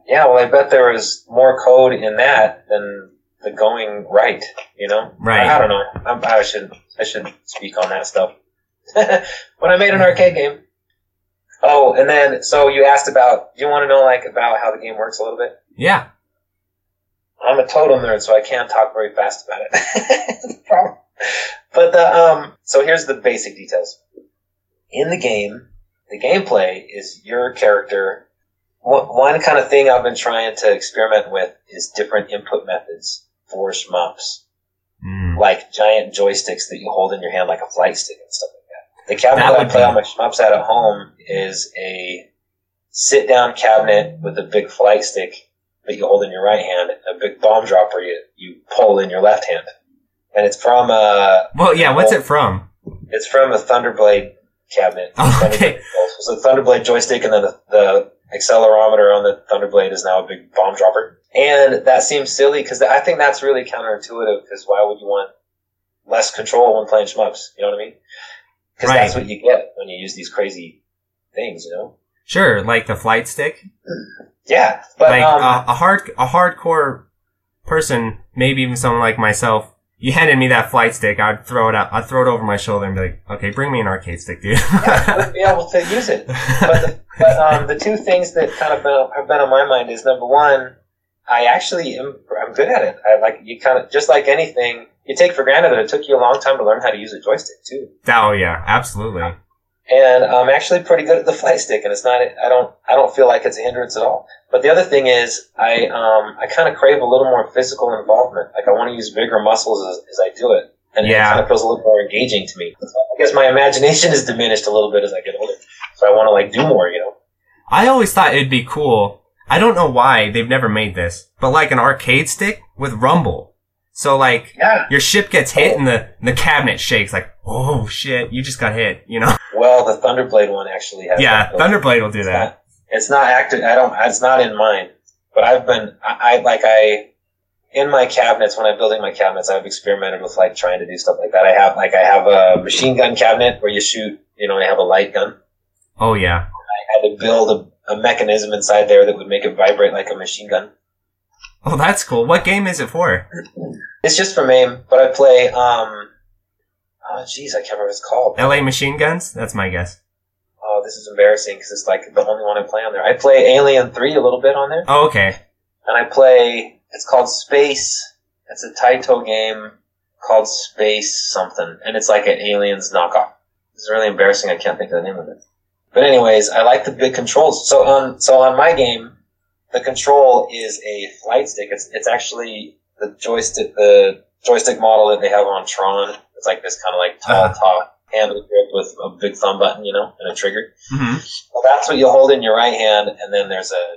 Speaker 2: Yeah, well, I bet there was more code in that than the going right. You know,
Speaker 1: Right.
Speaker 2: I, I don't know. I'm, I should I should speak on that stuff. when I made an arcade game. Oh, and then so you asked about. Do you want to know like about how the game works a little bit?
Speaker 1: Yeah.
Speaker 2: I'm a total nerd, so I can't talk very fast about it. But the um, so here's the basic details. In the game, the gameplay is your character. One, kind of thing I've been trying to experiment with is different input methods for shmups,
Speaker 1: Mm.
Speaker 2: like giant joysticks that you hold in your hand, like a flight stick and stuff like that. The cabinet
Speaker 1: That
Speaker 2: that, I play
Speaker 1: be-
Speaker 2: all my shmups at at home is a sit-down cabinet with a big flight stick that you hold in your right hand, a big bomb dropper you, you pull in your left hand. And it's from a.
Speaker 1: Well, yeah, what's it from?
Speaker 2: it's from a Thunderblade cabinet.
Speaker 1: Okay.
Speaker 2: Thunderblade- So the Thunderblade joystick and then the, the accelerometer on the Thunderblade is now a big bomb dropper. And that seems silly because I think that's really counterintuitive because why would you want less control when playing shmups? You know what I mean? Because
Speaker 1: Right.
Speaker 2: that's what you get when you use these crazy things, you know?
Speaker 1: Sure, like the flight stick.
Speaker 2: Yeah. But,
Speaker 1: like
Speaker 2: um,
Speaker 1: a, a hard, a hardcore person, maybe even someone like myself. You handed me that flight stick, I'd throw it out. I'd throw it over my shoulder and be like, "Okay, bring me an arcade stick, dude."
Speaker 2: I wouldn't be able to use it. But, the, but um, the two things that kind of been, have been on my mind is number one, I actually am I'm good at it. I like you kind of just like anything, you take for granted that it took you a long time to learn how to use a joystick too.
Speaker 1: oh yeah, absolutely.
Speaker 2: And I'm actually pretty good at the flight stick, and it's not. I don't. I don't feel like it's a hindrance at all. But the other thing is, I um, I kind of crave a little more physical involvement. Like I want to use bigger muscles as, as I do it, and
Speaker 1: Yeah.
Speaker 2: it kind of feels a little more engaging to me. I guess my imagination is diminished a little bit as I get older, so I want to like do more. You know.
Speaker 1: I always thought it'd be cool. I don't know why they've never made this, but like an arcade stick with rumble. So like
Speaker 2: Yeah.
Speaker 1: your ship gets hit oh. and the the cabinet shakes like, oh shit, you just got hit. You know?
Speaker 2: Well, the Thunderblade one actually has.
Speaker 1: Yeah. Thunderblade will do
Speaker 2: It's
Speaker 1: that.
Speaker 2: not, it's not active. I don't. It's not in mine. But I've been. I, I like. I. in my cabinets when I'm building my cabinets, I've experimented with like trying to do stuff like that. I have like I have a machine gun cabinet where you shoot, you know, I have a light gun.
Speaker 1: Oh yeah.
Speaker 2: I had to build a, a mechanism inside there that would make it vibrate like a machine gun.
Speaker 1: Oh, that's cool. What game is it for?
Speaker 2: It's just for MAME, but I play. um Oh, jeez, I can't remember what it's called.
Speaker 1: L.A. Machine Guns. That's my guess.
Speaker 2: Oh, this is embarrassing because it's like the only one I play on there. I play Alien Three a little bit on there,
Speaker 1: Oh, okay.
Speaker 2: and I play. It's called Space. It's a Taito game called Space something, and it's like an Aliens knockoff. It's really embarrassing. I can't think of the name of it. But anyways, I like the big controls. So on so on my game, the control is a flight stick. It's it's actually the joystick the joystick model that they have on Tron. It's like this kind of like tall
Speaker 1: Uh-huh.
Speaker 2: top handle grip with a big thumb button, you know, and a trigger.
Speaker 1: hmm
Speaker 2: Well, that's what you hold in your right hand, and then there's a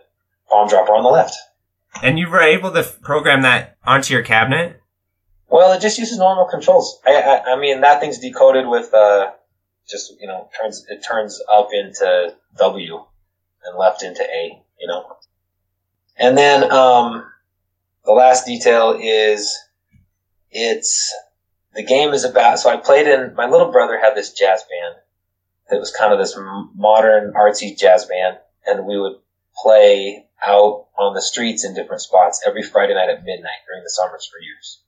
Speaker 2: bomb dropper on the left.
Speaker 1: And you were able to program that onto your cabinet.
Speaker 2: Well, it just uses normal controls. I, I, I mean, that thing's decoded with uh, just you know turns it turns up into W and left into A. You know, and then um, the last detail is it's the game is about. So I played in. My little brother had this jazz band that was kind of this modern artsy jazz band, and we would play out on the streets in different spots every Friday night at midnight during the summers for years.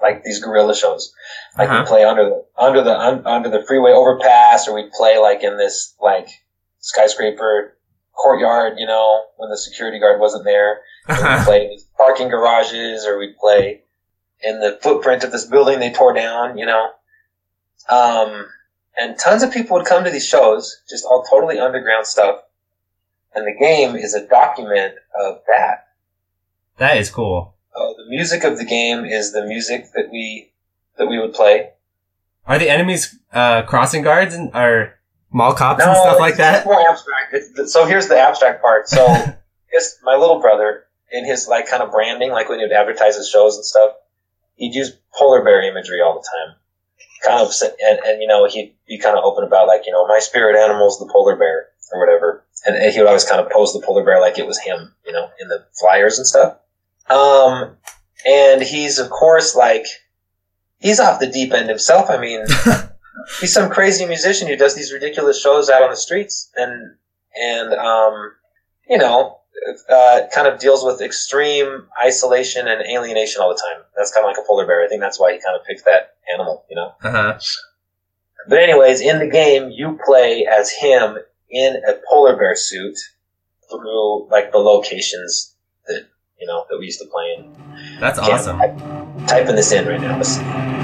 Speaker 2: Like these guerrilla shows, like
Speaker 1: Uh-huh.
Speaker 2: we'd play under the under the un, under the freeway overpass, or we'd play like in this like skyscraper courtyard, you know, when the security guard wasn't there. We'd play in parking garages, or we'd play in the footprint of this building they tore down, you know. Um, and tons of people would come to these shows, just all totally underground stuff. And the game is a document of that.
Speaker 1: that is cool.
Speaker 2: Uh, the music of the game is the music that we that we would play.
Speaker 1: Are the enemies uh, crossing guards and are mall cops and stuff like
Speaker 2: it's-
Speaker 1: that?
Speaker 2: It's more abstract. It's, so here's the abstract part. So, yes, my little brother, in his like kind of branding, like when he would advertise his shows and stuff, he'd use polar bear imagery all the time. Kind of, and, and you know, he'd be kind of open about like, you know, my spirit animal's the polar bear or whatever. And, and he would always kind of pose the polar bear like it was him, you know, in the flyers and stuff. Um, and he's of course like, he's off the deep end himself. I mean, he's some crazy musician who does these ridiculous shows out on the streets and and um, you know uh, kind of deals with extreme isolation and alienation all the time. That's kind of like a polar bear. I think that's why he kind of picked that animal, you know.
Speaker 1: Uh-huh.
Speaker 2: But anyways, in the game, you play as him in a polar bear suit through like the locations that you know that we used to play in.
Speaker 1: That's awesome.
Speaker 2: I'm typing this in right now. Let's-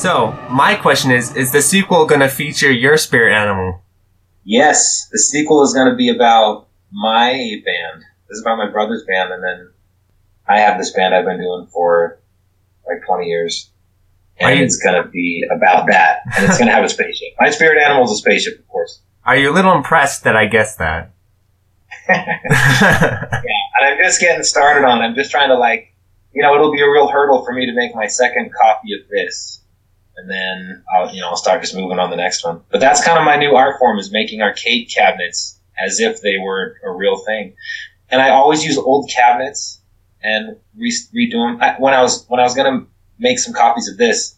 Speaker 1: So, my question is, is the sequel going to feature your spirit animal?
Speaker 2: Yes, the sequel is going to be about my band. This is about my brother's band, and then I have this band I've been doing for like 20 years. And
Speaker 1: you-
Speaker 2: it's going to be about that. And it's going to have a spaceship. My spirit animal is a spaceship, of course.
Speaker 1: Are you a little impressed that I guessed that?
Speaker 2: Yeah, and I'm just getting started on it. I'm just trying to, like, you know, it'll be a real hurdle for me to make my second copy of this. And then I'll, you know, I'll start just moving on the next one. But that's kind of my new art form is making arcade cabinets as if they were a real thing. And I always use old cabinets and re- redo them. I, when I was when I was gonna make some copies of this,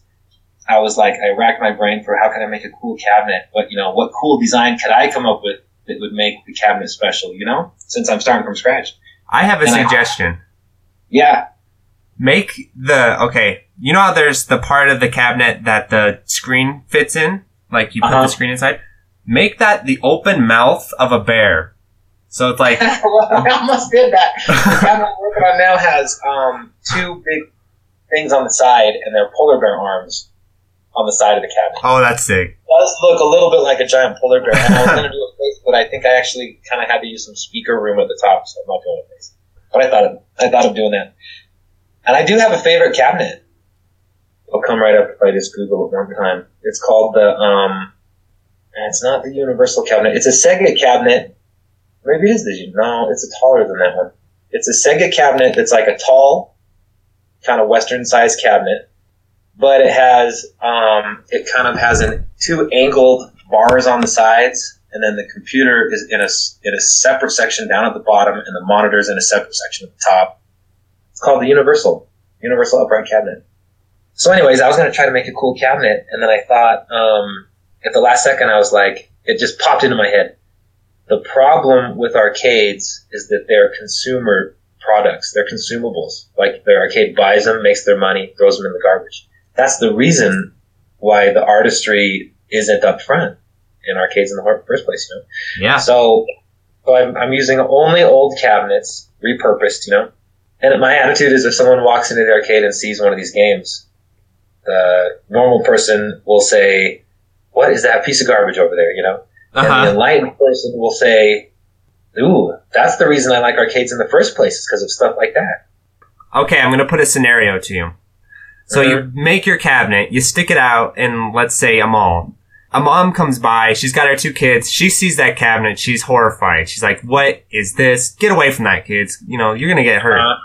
Speaker 2: I was like, I racked my brain for how can I make a cool cabinet? But you know, what cool design could I come up with that would make the cabinet special? You know, since I'm starting from scratch.
Speaker 1: I have a
Speaker 2: And I-
Speaker 1: suggestion.
Speaker 2: Yeah,
Speaker 1: Make the, okay, you know how there's the part of the cabinet that the screen fits in? Like you put
Speaker 2: Uh-huh.
Speaker 1: the screen inside? Make that the open mouth of a bear. So it's like,
Speaker 2: well, I almost did that. The cabinet I'm working on now has um, two big things on the side, and they're polar bear arms on the side of the cabinet.
Speaker 1: oh, that's sick.
Speaker 2: It does look a little bit like a giant polar bear. And I was going to do a face, but I think I actually kind of had to use some speaker room at the top, so I'm not doing a face. But I thought of, I thought of doing that. And I do have a favorite cabinet. I'll come right up if I just Google it one time. It's called the um, it's not the Universal cabinet. It's a Sega cabinet. Maybe it is the no. It's a taller than that one. It's a Sega cabinet that's like a tall, kind of Western sized cabinet, but it has um, it kind of has an two angled bars on the sides, and then the computer is in a in a separate section down at the bottom, and the monitors in a separate section at the top. Called the Universal Universal Upright Cabinet. So, anyways, I was going to try to make a cool cabinet, and then I thought, um, at the last second, I was like, it just popped into my head. The problem with arcades is that they're consumer products. They're consumables. Like the arcade buys them, makes their money, throws them in the garbage. That's the reason why the artistry isn't up front in arcades in the first place, you know?
Speaker 1: Yeah.
Speaker 2: So, so I'm, I'm using only old cabinets, repurposed, you know? And my attitude is if someone walks into the arcade and sees one of these games, the normal person will say, what is that piece of garbage over there, you know?
Speaker 1: Uh-huh.
Speaker 2: And the enlightened person will say, ooh, that's the reason I like arcades in the first place is because of stuff like that.
Speaker 1: Okay, I'm gonna put a scenario to you. So you
Speaker 2: Uh-huh.
Speaker 1: make your cabinet, you stick it out in, let's say, a mall. A mom comes by, she's got her two kids, she sees that cabinet, she's horrified. She's like, what is this? Get away from that, kids. You know, you're gonna get hurt.
Speaker 2: Uh,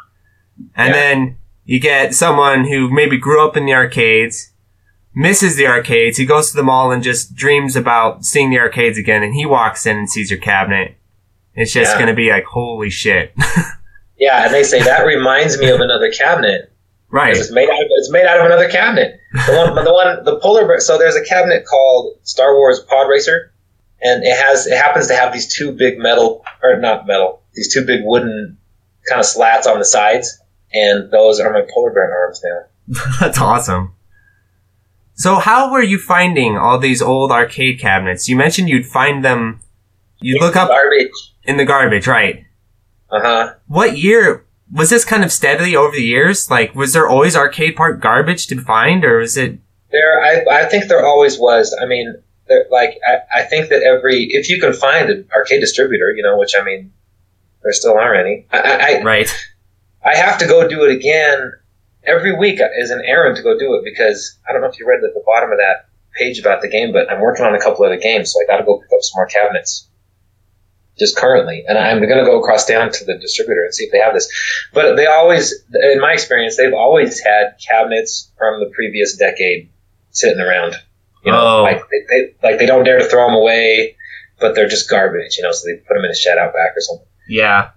Speaker 1: And
Speaker 2: Yeah.
Speaker 1: then you get someone who maybe grew up in the arcades, misses the arcades, he goes to the mall and just dreams about seeing the arcades again, and he walks in and sees your cabinet. It's just
Speaker 2: Yeah.
Speaker 1: gonna be like, holy shit.
Speaker 2: yeah, and they say that reminds me of another cabinet.
Speaker 1: right.
Speaker 2: It's made out of, it's made out of another cabinet. The one, the one, the polar bear. So there's a cabinet called Star Wars Pod Racer, and it has it happens to have these two big metal or not metal, these two big wooden kind of slats on the sides, and those are my polar bear arms now.
Speaker 1: That's awesome. So how were you finding all these old arcade cabinets? You mentioned you'd find them, you'd look up
Speaker 2: garbage.
Speaker 1: in the garbage, right?
Speaker 2: Uh huh.
Speaker 1: What year, was this kind of steadily over the years? Like, was there always arcade park garbage to find, or was it,
Speaker 2: There, I, I think there always was. I mean, there, like, I, I think that every, if you can find an arcade distributor, you know, which I mean, there still aren't any. I, I, I-
Speaker 1: right?
Speaker 2: I have to go do it again every week as an errand to go do it because I don't know if you read at the bottom of that page about the game, but I'm working on a couple other games, so I got to go pick up some more cabinets just currently, and I'm going to go across down to the distributor and see if they have this. But they always, in my experience, they've always had cabinets from the previous decade sitting around. You know,
Speaker 1: Oh.
Speaker 2: like they, they like they don't dare to throw them away, but they're just garbage. You know, so they put them in a shed out back or something
Speaker 1: Yeah.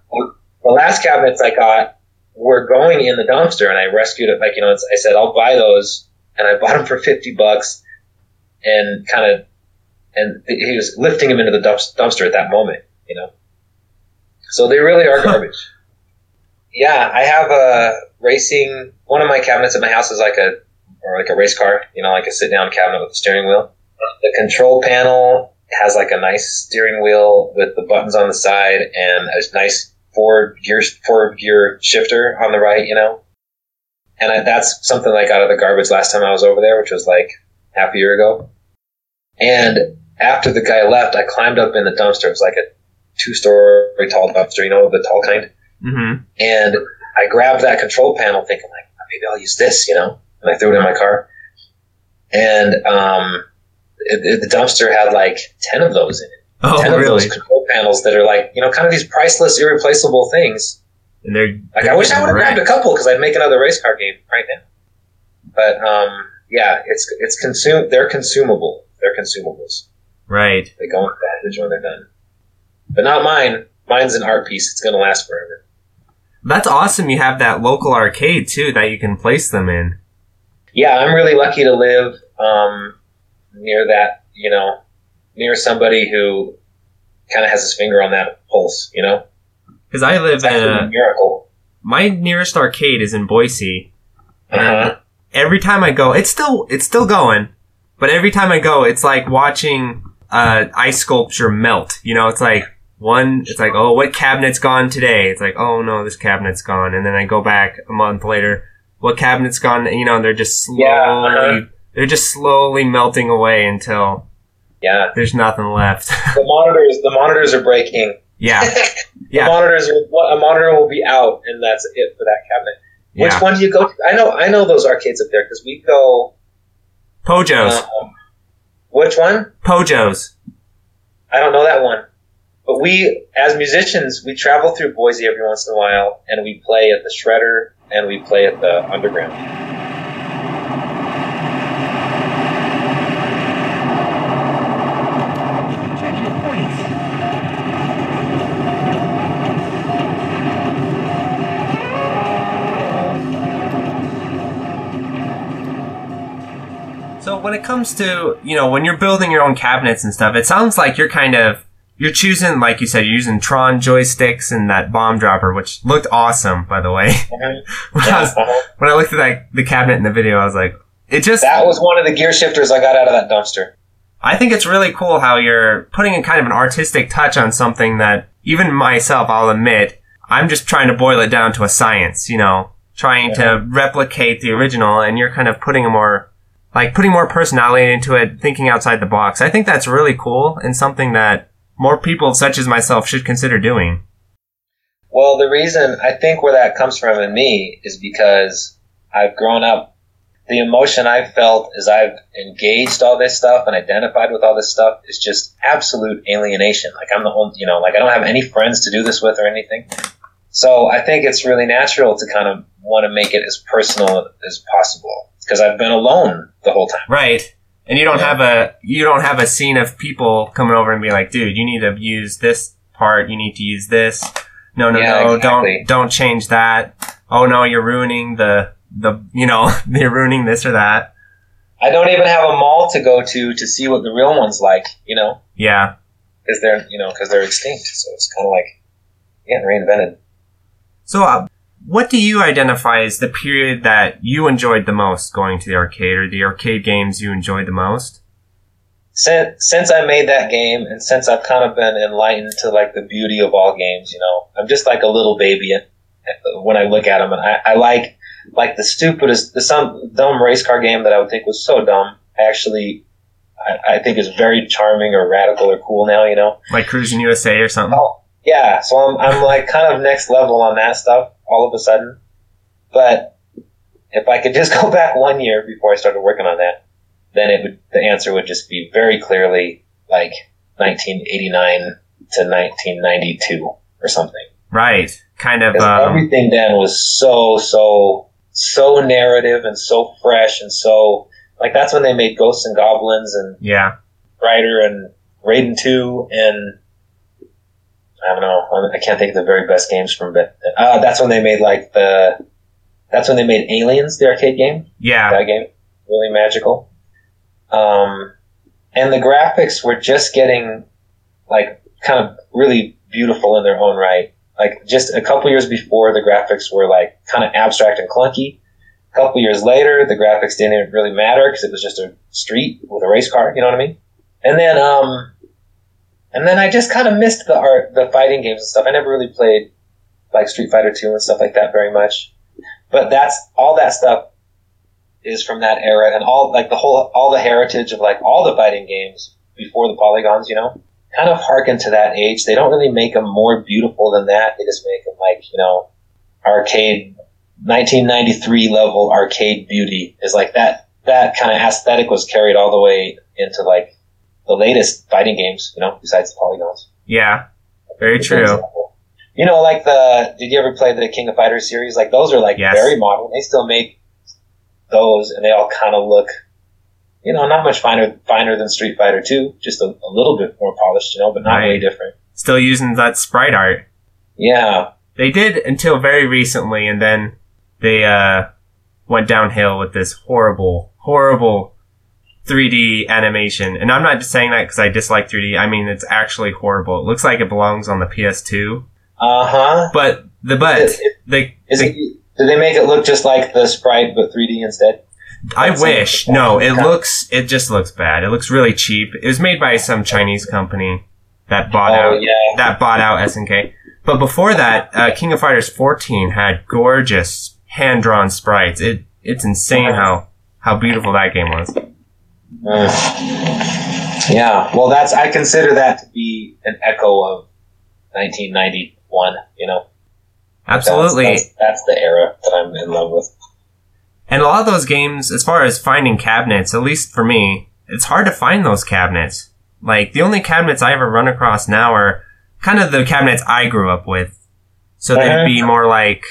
Speaker 2: the last cabinets I got were going in the dumpster, and I rescued it. Like you know, I said I'll buy those, and I bought them for fifty bucks, and kind of, and he was lifting them into the dumpster at that moment. You know, so they really are garbage. yeah, I have a racing. One of my cabinets at my house is like a or like a race car. You know, like a sit down cabinet with a steering wheel. The control panel has like a nice steering wheel with the buttons on the side and a nice four gear four gear shifter on the right, you know. And I, that's something I got out of the garbage last time I was over there, which was like half a year ago. And after the guy left, I climbed up in the dumpster. It was like a two story tall dumpster, you know, the tall kind.
Speaker 1: Mm-hmm.
Speaker 2: And I grabbed that control panel, thinking like maybe I'll use this, you know. And I threw it in my car. And um, it, it, the dumpster had like ten of those in it.
Speaker 1: Oh,
Speaker 2: ten of
Speaker 1: really?
Speaker 2: those control panels that are like you know kind of these priceless, irreplaceable things.
Speaker 1: And they're,
Speaker 2: Like I wish I would have grabbed a couple because I'd make another race car game right now. But um, yeah, it's it's consume. They're consumable. They're consumables.
Speaker 1: Right.
Speaker 2: They go in the package when they're done. But not mine. Mine's an art piece. It's gonna last forever.
Speaker 1: That's awesome. You have that local arcade too that you can place them in.
Speaker 2: Yeah, I'm really lucky to live um, near that. You know, near somebody who kind of has his finger on that pulse. You know,
Speaker 1: Because I live in
Speaker 2: a
Speaker 1: a,
Speaker 2: miracle.
Speaker 1: my nearest arcade is in Boise,
Speaker 2: Uh-huh.
Speaker 1: every time I go, it's still it's still going, but every time I go, it's like watching uh, ice sculpture melt. You know, it's like one, it's like oh, what cabinet's gone today? It's like oh no, this cabinet's gone, and then I go back a month later, what cabinet's gone? You know, they're just slowly,
Speaker 2: Yeah, uh-huh.
Speaker 1: they're just slowly melting away until
Speaker 2: Yeah,
Speaker 1: there's nothing left.
Speaker 2: the monitors. The monitors are breaking.
Speaker 1: yeah,
Speaker 2: the
Speaker 1: Yeah.
Speaker 2: monitors are a monitor will be out, and that's it for that cabinet. Which
Speaker 1: yeah.
Speaker 2: one do you go to? I know I know those arcades up there because we go.
Speaker 1: Pojos,
Speaker 2: Um, which one?
Speaker 1: Pojos.
Speaker 2: I don't know that one. But we, as musicians, we travel through Boise every once in a while, and we play at the Shredder and we play at the Underground.
Speaker 1: When it comes to, you know, when you're building your own cabinets and stuff, it sounds like you're kind of, you're choosing, like you said, you're using Tron joysticks and that bomb dropper, which looked awesome, by the way. Mm-hmm. when, I was, uh-huh. when I looked at that, the cabinet in the video, I was like, it just,
Speaker 2: That was one of the gear shifters I got out of that dumpster.
Speaker 1: I think it's really cool how you're putting a kind of an artistic touch on something that even myself, I'll admit, I'm just trying to boil it down to a science, you know, trying to replicate the original and you're kind of putting a more, like putting more personality into it, thinking outside the box. I think that's really cool and something that more people such as myself should consider doing.
Speaker 2: Well, the reason I think where that comes from in me is because I've grown up. The emotion I've felt as I've engaged all this stuff and identified with all this stuff is just absolute alienation. Like I'm the only, you know, like I don't have any friends to do this with or anything. So I think it's really natural to kind of want to make it as personal as possible because I've been alone the whole time.
Speaker 1: Right. And you don't
Speaker 2: Yeah.
Speaker 1: have a you don't have a scene of people coming over and be like, dude, you need to use this part, you need to use this. No, no,
Speaker 2: Yeah,
Speaker 1: no,
Speaker 2: exactly.
Speaker 1: don't don't change that. Oh no, you're ruining the the you know, you're ruining this or that.
Speaker 2: I don't even have a mall to go to to see what the real one's like, you know,
Speaker 1: Yeah.
Speaker 2: because they're, you know, because they're extinct. So it's kind of like getting reinvented.
Speaker 1: So uh, what do you identify as the period that you enjoyed the most going to the arcade or the arcade games you enjoyed the most?
Speaker 2: since since I made that game and since I've kind of been enlightened to like the beauty of all games, you know, I'm just like a little baby when I look at them, and I, I like like the stupidest, the some dumb race car game that I would think was so dumb. I actually, I, I think is very charming or radical or cool now. You know,
Speaker 1: Like Cruis'n USA or something?
Speaker 2: Oh, yeah. So I'm, I'm like kind of next level on that stuff all of a sudden. But if I could just go back one year before I started working on that, then it would, the answer would just be very clearly like 1989 to 1992 or something.
Speaker 1: Right. Kind of. um,
Speaker 2: everything then was so, so, so narrative and so fresh and so, like that's when they made Ghosts and Goblins and
Speaker 1: yeah.
Speaker 2: Rider and Raiden 2 and I don't know. I can't think of the very best games from but uh, that's when they made like the that's when they made Aliens, the arcade game.
Speaker 1: Yeah.
Speaker 2: That game really magical. Um, and the graphics were just getting like kind of really beautiful in their own right. Like just a couple years before, the graphics were like kind of abstract and clunky. A couple years later, the graphics didn't really matter because it was just a street with a race car. You know what I mean? And then, um, and then I just kind of missed the art, the fighting games and stuff. I never really played like Street Fighter Two and stuff like that very much. But that's all that stuff is from that era, and all like the whole, all the heritage of like all the fighting games before the polygons. You know, kind of harken to that age. They don't really make them more beautiful than that. They just make them like you know, arcade 1993 level arcade beauty is like that. That kind of aesthetic was carried all the way into like the latest fighting games, you know, besides the polygons.
Speaker 1: Yeah. Very true.
Speaker 2: You know, like the, did you ever play the King of Fighters series? Like those are like
Speaker 1: Yes.
Speaker 2: very modern. They still make those and they all kind of look, you know, not much finer, finer than Street Fighter 2, just a, a little bit more polished, you know, but not
Speaker 1: Right.
Speaker 2: really different.
Speaker 1: Still using that sprite art.
Speaker 2: Yeah.
Speaker 1: They did until very recently, and then they uh, went downhill with this horrible, horrible 3D animation. And I'm not just saying that because I dislike 3D. I mean, it's actually horrible. It looks like it belongs on the PS2.
Speaker 2: Uh huh.
Speaker 1: But the but
Speaker 2: Is it-
Speaker 1: they,
Speaker 2: Is
Speaker 1: they
Speaker 2: it, did they make it look just like the sprite but 3D instead?
Speaker 1: I
Speaker 2: That's
Speaker 1: wish.
Speaker 2: like-
Speaker 1: No, it looks. It just looks bad. It looks really cheap. It was made by some Chinese company that bought
Speaker 2: Oh,
Speaker 1: out
Speaker 2: yeah.
Speaker 1: that bought out SNK. But before that, uh, King of Fighters 14 had gorgeous hand drawn sprites. It it's insane how how beautiful that game was.
Speaker 2: Mm. Yeah, well, that's I consider that to be an echo of 1991. You know,
Speaker 1: Absolutely.
Speaker 2: that's, that's the era that I'm in love with.
Speaker 1: And a lot of those games, as far as finding cabinets, at least for me, it's hard to find those cabinets. Like the only cabinets I ever run across now are kind of the cabinets I grew up with. So they'd
Speaker 2: Mhm.
Speaker 1: be more like,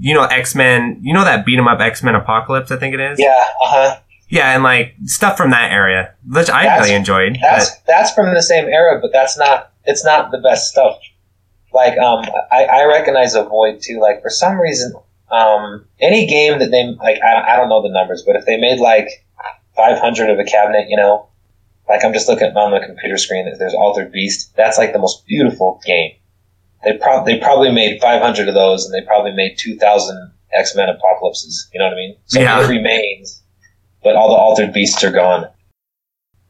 Speaker 1: you know, X Men. You know that beat 'em up X Men Apocalypse? I think it is.
Speaker 2: Yeah, uh huh.
Speaker 1: Yeah, and like stuff from that area, which I
Speaker 2: That's-
Speaker 1: really enjoyed.
Speaker 2: That's that's from the same era, but that's not. It's not the best stuff. Like, um, I, I recognize a void too. Like, for some reason, um, any game that they like, I, I don't know the numbers, but if they made like 500 of a cabinet, you know, like I'm just looking on the computer screen. that There's Altered Beast. That's like the most beautiful game. They probably they probably made 500 of those, and they probably made 2,000 X Men Apocalypses. You know what I mean? So
Speaker 1: Yeah.
Speaker 2: it remains, but all the Altered Beasts are gone.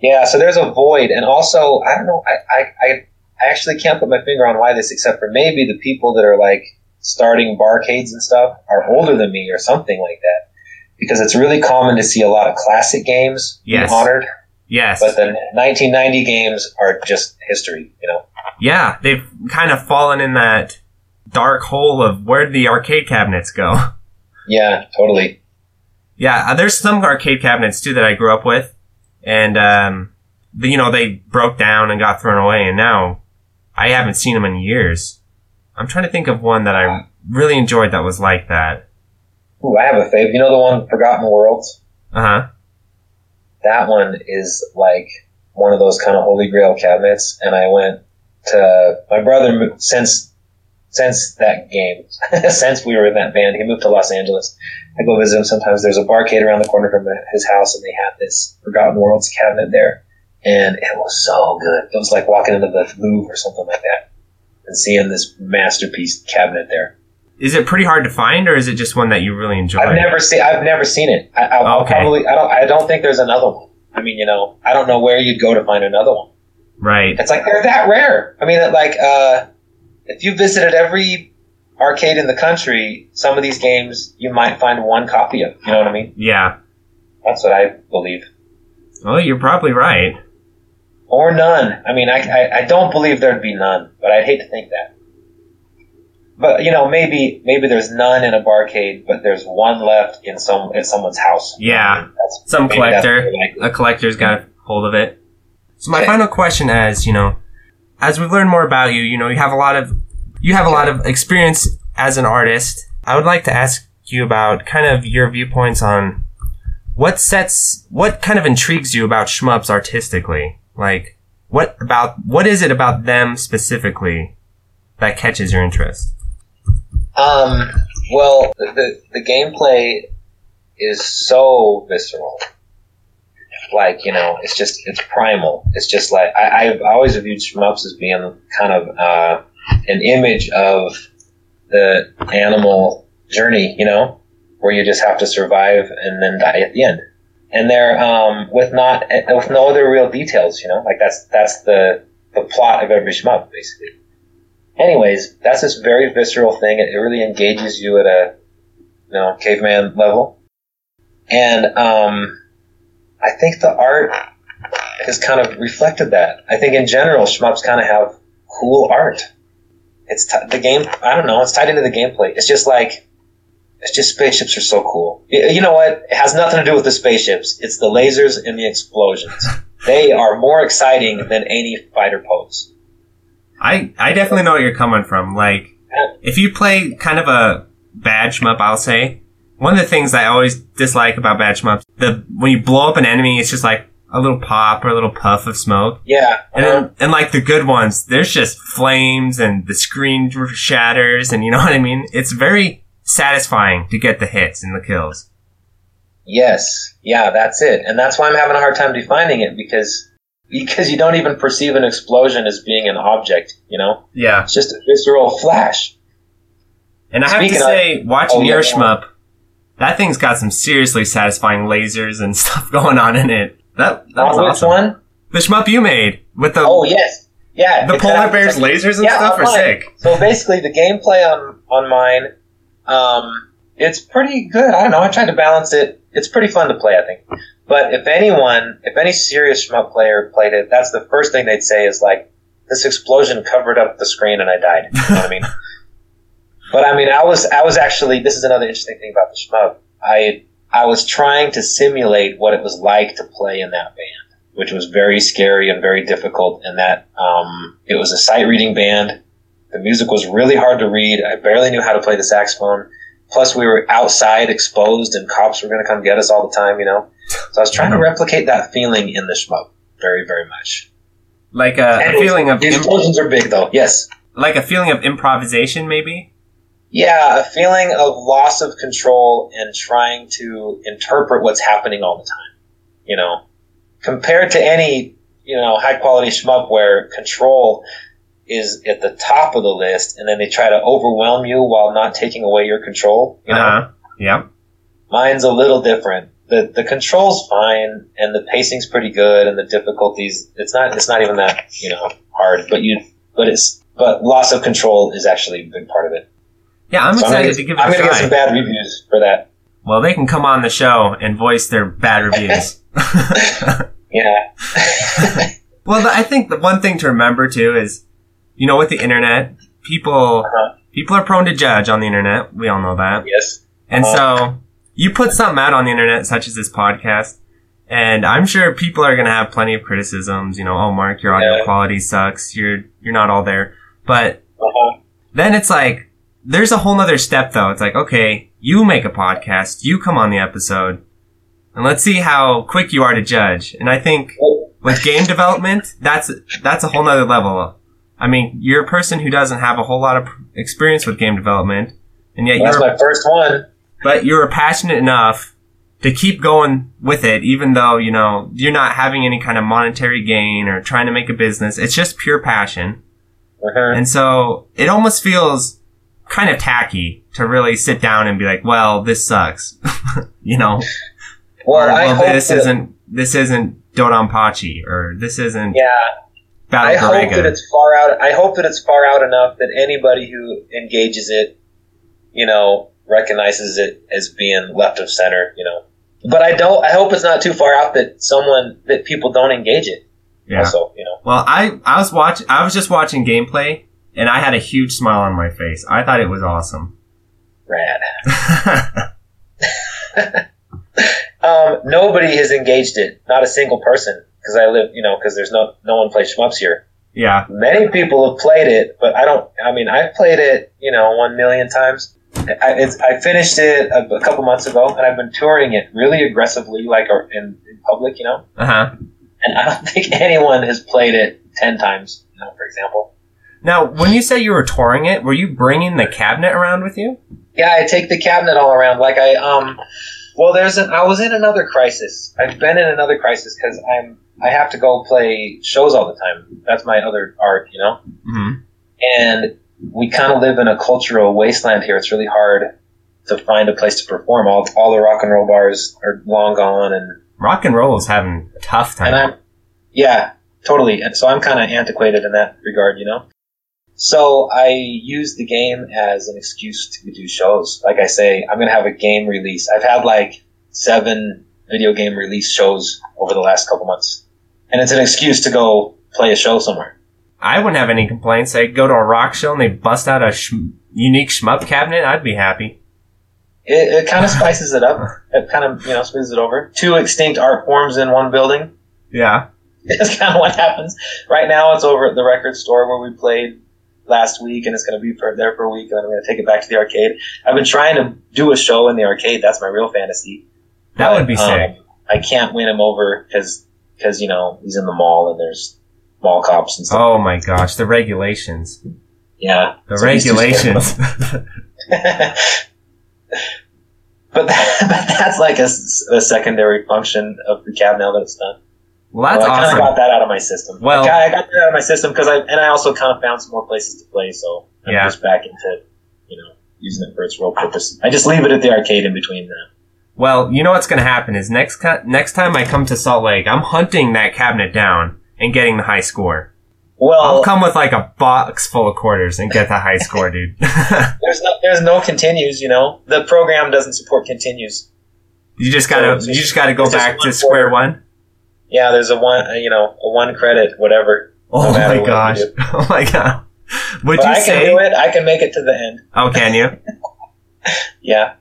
Speaker 2: Yeah, so there's a void, and also I don't know. I, I, I, actually can't put my finger on why this, except for maybe the people that are like starting barcades and stuff are older than me or something like that. Because it's really common to see a lot of classic games
Speaker 1: Yes.
Speaker 2: honored,
Speaker 1: yes.
Speaker 2: but the 1990 games are just history. You know?
Speaker 1: yeah, they've kind of fallen in that dark hole of where the arcade cabinets go?
Speaker 2: Yeah, totally.
Speaker 1: Yeah, uh, there's some arcade cabinets too that I grew up with, and um, the, you know they broke down and got thrown away, and now I haven't seen them in years. I'm trying to think of one that I really enjoyed that was like that.
Speaker 2: Ooh, I have a favorite. You know the one Forgotten Worlds?
Speaker 1: Uh huh.
Speaker 2: that one is like one of those kind of holy grail cabinets and i went to my brother since since that game since we were in that band he moved to los angeles i go visit him sometimes there's a barcade around the corner from his house and they had this forgotten worlds cabinet there and it was so good it was like walking into the louvre or something like that and seeing this masterpiece cabinet there
Speaker 1: Is it pretty hard to find, or is it just one that you really enjoy?
Speaker 2: I've never seen. I've never seen it. I, I'll, I'll
Speaker 1: Okay.
Speaker 2: probably. I don't. I don't think there's another one. I mean, you know, I don't know where you'd go to find another one.
Speaker 1: Right.
Speaker 2: It's like they're that rare. I mean, like uh, if you visited every arcade in the country, some of these games you might find one copy of. You know what I mean?
Speaker 1: Yeah.
Speaker 2: That's what I believe.
Speaker 1: Well, you're probably right.
Speaker 2: Or none. I mean, I, I, I don't believe there'd be none, but I'd hate to think that. But you know, maybe maybe there's none in a barcade, but there's one left in some in someone's house.
Speaker 1: Yeah.
Speaker 2: That's,
Speaker 1: Some collector. a collector's got a hold of it. So my
Speaker 2: Okay.
Speaker 1: final question is, you know, as we've learned more about you, you know, you have a lot of you have a lot of experience as an artist. I would like to ask you about kind of your viewpoints on what sets what kind of intrigues you about shmups artistically? Like what about what is it about them specifically that catches your interest?
Speaker 2: Um, well, the, the, the gameplay is so visceral. Like, you know, it's just, it's primal. It's just like, I, I've always viewed shmups as being kind of, uh, an image of the animal journey, you know, where you just have to survive and then die at the end. And they're, um, with not, with no other real details, you know, like that's, that's the, the plot of every shmup, basically anyways, that's this very visceral thing. It, it really engages you at a you know caveman level, and um, I think the art has kind of reflected that. I think in general, shmups kind of have cool art. It's t- the game. I don't know. It's tied into the gameplay. It's just like it's just spaceships are so cool. You know what? It has nothing to do with the spaceships. It's the lasers and the explosions. They are more exciting than any fighter pose.
Speaker 1: I I definitely know where you're coming from. Like, if you play kind of a badge shmup, I'll say one of the things I always dislike about badge shmups, the when you blow up an enemy, it's just like a little pop or a little puff of smoke.
Speaker 2: Yeah.
Speaker 1: And
Speaker 2: uh-huh.
Speaker 1: and like the good ones, there's just flames and the screen shatters, and you know what I mean. It's very satisfying to get the hits and the kills.
Speaker 2: Yes, yeah, that's it, and that's why I'm having a hard time defining it because because you don't even perceive an explosion as being an object. You know,
Speaker 1: Yeah.
Speaker 2: it's just a visceral flash.
Speaker 1: And I have to
Speaker 2: of-
Speaker 1: say, watching
Speaker 2: Oh,
Speaker 1: your
Speaker 2: yeah.
Speaker 1: shmup, that thing's got some seriously satisfying lasers and stuff going on in it. That that was
Speaker 2: On which
Speaker 1: awesome.
Speaker 2: one?
Speaker 1: The shmup you made with the
Speaker 2: Oh yes, yeah.
Speaker 1: the polar bears lasers and
Speaker 2: Yeah,
Speaker 1: stuff are sick.
Speaker 2: So basically, the gameplay on on mine, um, it's pretty good. I don't know. I tried to balance it. It's pretty fun to play, I think. But if anyone, if any serious shmup player played it, that's the first thing they'd say is like, "This explosion covered up the screen and I died." You know what I mean? But I mean, I was I was actually this is another interesting thing about the shmup. I I was trying to simulate what it was like to play in that band. which was very scary and very difficult. And that um, it was a sight reading band. The music was really hard to read. I barely knew how to play the saxophone. Plus, we were outside, exposed, and cops were going to come get us all the time. You know, so I was trying to replicate that feeling in the shmup very, very much.
Speaker 1: Like a, a feeling of
Speaker 2: the
Speaker 1: imp-
Speaker 2: explosions are big, though. Yes.
Speaker 1: like a feeling of improvisation, maybe.
Speaker 2: Yeah, a feeling of loss of control and trying to interpret what's happening all the time. You know, compared to any, you know, high quality shmup where control is at the top of the list and then they try to overwhelm you while not taking away your control, you know.
Speaker 1: Uh-huh. Yeah.
Speaker 2: Mine's a little different. The the control's fine and the pacing's pretty good and the difficulties it's not it's not even that, you know, hard, but you but it's but loss of control is actually a big part of it.
Speaker 1: Yeah, I'm
Speaker 2: So I'm
Speaker 1: excited
Speaker 2: get-
Speaker 1: to give it
Speaker 2: I'm
Speaker 1: a
Speaker 2: gonna get some bad reviews for that.
Speaker 1: well, they can come on the show and voice their bad reviews.
Speaker 2: Yeah.
Speaker 1: well, I think the one thing to remember too is, you know, with the internet, people
Speaker 2: Uh-huh.
Speaker 1: people are prone to judge on the internet. We all know that.
Speaker 2: Yes.
Speaker 1: And
Speaker 2: Uh-huh.
Speaker 1: so you put something out on the internet, such as this podcast, and I'm sure people are going to have plenty of criticisms. You know, oh, Mark, your audio
Speaker 2: Yeah.
Speaker 1: quality sucks. You're you're not all there. But
Speaker 2: Uh-huh.
Speaker 1: then it's like there's a whole nother step though. It's like okay, you make a podcast, you come on the episode, and let's see how quick you are to judge. And I think with game development, that's that's a whole nother level. I mean, you're a person who doesn't have a whole lot of experience with game development, and yet
Speaker 2: that's
Speaker 1: you're
Speaker 2: my first one.
Speaker 1: but you're passionate enough to keep going with it, even though, you know, you're not having any kind of monetary gain or trying to make a business. It's just pure passion.
Speaker 2: Uh-huh.
Speaker 1: And so it almost feels kind of tacky to really sit down and be like, well, this sucks. you know,
Speaker 2: Well,
Speaker 1: oh,
Speaker 2: or,
Speaker 1: well,
Speaker 2: hope
Speaker 1: this isn't, this isn't DoDonPachi or this isn't
Speaker 2: Yeah, I
Speaker 1: Battle
Speaker 2: hope that it's far out. I hope that it's far out enough that anybody who engages it, you know, recognizes it as being left of center. You know, but I don't. I hope it's not too far out that someone that people don't engage it.
Speaker 1: Yeah.
Speaker 2: Also, you know,
Speaker 1: Well, I, I was watch, I was just watching gameplay and I had a huge smile on my face. I thought it was awesome.
Speaker 2: rad. Um, nobody has engaged it. Not a single person. Because I live, you know, because there's no no one plays shmups here.
Speaker 1: yeah.
Speaker 2: Many people have played it, but I don't. I mean, I've played it, you know, one million times. I, it's, I finished it a, a couple months ago, and I've been touring it really aggressively, like in, in public, you know.
Speaker 1: Uh huh.
Speaker 2: And I don't think anyone has played it ten times, you know, for example.
Speaker 1: Now, when you say you were touring it, were you bringing the cabinet around with you?
Speaker 2: Yeah, I take the cabinet all around. Like I, um, well, there's an. I was in another crisis. I've been in another crisis because I'm. I have to go play shows all the time. That's my other art, you know.
Speaker 1: Mm-hmm.
Speaker 2: and we kind of live in a cultural wasteland here. It's really hard to find a place to perform. All, all the rock and roll bars are long gone, and
Speaker 1: Rock and roll is having a tough time.
Speaker 2: and I'm yeah, totally. And so I'm kind of antiquated in that regard, you know. So I use the game as an excuse to do shows. Like I say, I'm gonna have a game release. I've had like seven video game release shows over the last couple months, and it's an excuse to go play a show somewhere.
Speaker 1: I wouldn't have any complaints. They go to a rock show and they bust out a sh- unique shmup cabinet. I'd be happy.
Speaker 2: It, it kind of spices it up. It kind of you know smooths it over. Two extinct art forms in one building.
Speaker 1: Yeah.
Speaker 2: It's kind of what happens. Right now, it's over at the record store where we played last week, and it's going to be for there for a week, and then I'm going to take it back to the arcade. I've been trying to do a show in the arcade. That's my real fantasy.
Speaker 1: That
Speaker 2: But,
Speaker 1: would be
Speaker 2: um,
Speaker 1: sick.
Speaker 2: I can't win him over because because you know he's in the mall and there's mall cops and stuff.
Speaker 1: Oh my gosh, the regulations.
Speaker 2: Yeah,
Speaker 1: The
Speaker 2: So he's too scared of
Speaker 1: regulations.
Speaker 2: but that, but that's like a secondary function of the cab now that it's done.
Speaker 1: Well, that's
Speaker 2: well, I kind of got that out of my system.
Speaker 1: Well-
Speaker 2: I got that out of my system because I and I also kind of found some more places to play, so I'm
Speaker 1: Yeah.
Speaker 2: just back into you know using it for its real purpose. I just leave it at the arcade in between that.
Speaker 1: Well, you know what's going to happen is next co- next time I come to Salt Lake, I'm hunting that cabinet down and getting the high score.
Speaker 2: Well, I'll
Speaker 1: come with like a box full of quarters and get the high score, dude.
Speaker 2: there's no there's no continues. You know, the program doesn't support continues.
Speaker 1: you just gotta
Speaker 2: So,
Speaker 1: you just gotta go back to square
Speaker 2: quarter.
Speaker 1: one.
Speaker 2: Yeah, there's a one uh, you know a one credit whatever.
Speaker 1: Oh
Speaker 2: matter
Speaker 1: my
Speaker 2: what
Speaker 1: gosh! Oh my god! Would
Speaker 2: But
Speaker 1: you
Speaker 2: I can
Speaker 1: say?
Speaker 2: do it. I can make it to the end.
Speaker 1: Oh, can you?
Speaker 2: Yeah.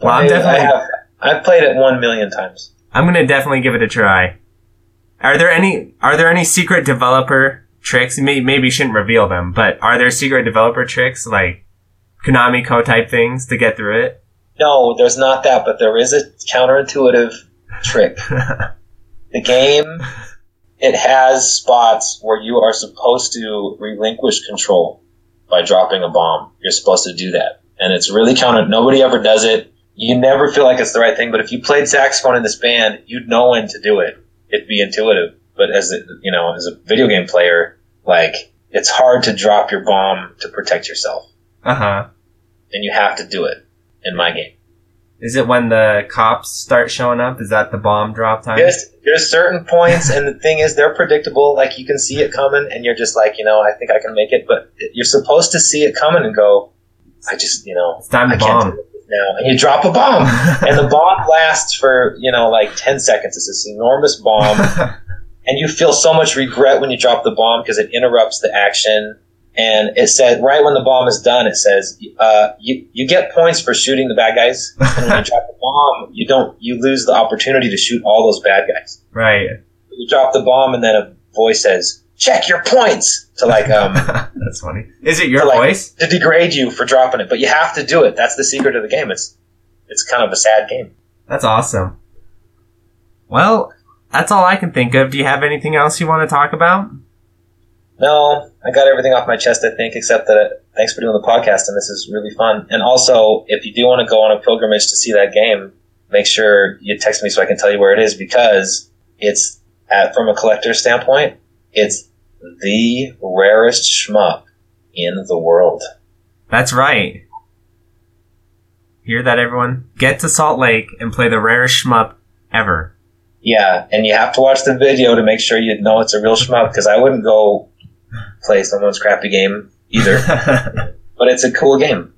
Speaker 1: Well, I'm definitely-
Speaker 2: I have, I've played it one million times.
Speaker 1: I'm gonna definitely give it a try. Are there any are there any secret developer tricks? Maybe maybe you shouldn't reveal them, but are there secret developer tricks like Konami Code type things to get through it?
Speaker 2: No, there's not that, but there is a counterintuitive trick. the game it has spots where you are supposed to relinquish control by dropping a bomb. You're supposed to do that. And it's really counter nobody ever does it. You never feel like it's the right thing, but if you played saxophone in this band, you'd know when to do it. It'd be intuitive. But as a, you know, as a video game player, like it's hard to drop your bomb to protect yourself.
Speaker 1: Uh huh.
Speaker 2: And you have to do it in my game.
Speaker 1: Is it when the cops start showing up? Is that the bomb drop time?
Speaker 2: There's, there's certain points, and the thing is, they're predictable. Like you can see it coming, and you're just like, you know, I think I can make it. But you're supposed to see it coming and go, I just, you know,
Speaker 1: It's time to
Speaker 2: I
Speaker 1: bomb.
Speaker 2: now. And you drop a bomb, and the bomb lasts for you know like ten seconds. It's this enormous bomb, and you feel so much regret when you drop the bomb because it interrupts the action. And it said right when the bomb is done, it says uh, you you get points for shooting the bad guys, and when you drop the bomb, you don't you lose the opportunity to shoot all those bad guys.
Speaker 1: right.
Speaker 2: You drop the bomb, and then a voice says, "Check your points," to like um
Speaker 1: That's funny. Is it your
Speaker 2: to, like,
Speaker 1: voice?
Speaker 2: to degrade you for dropping it. But you have to do it. That's the secret of the game. It's it's kind of a sad game.
Speaker 1: That's awesome. Well, that's all I can think of. Do you have anything else you want to talk about?
Speaker 2: No, I got everything off my chest, I think, except that uh, thanks for doing the podcast, and this is really fun. And also, if you do want to go on a pilgrimage to see that game, make sure you text me so I can tell you where it is because it's at from a collector's standpoint, it's the rarest shmup in the world.
Speaker 1: That's right. Hear that, everyone? Get to Salt Lake and play the rarest shmup ever.
Speaker 2: Yeah, and you have to watch the video to make sure you know it's a real shmup because I wouldn't go play someone's crappy game either. but it's a cool game.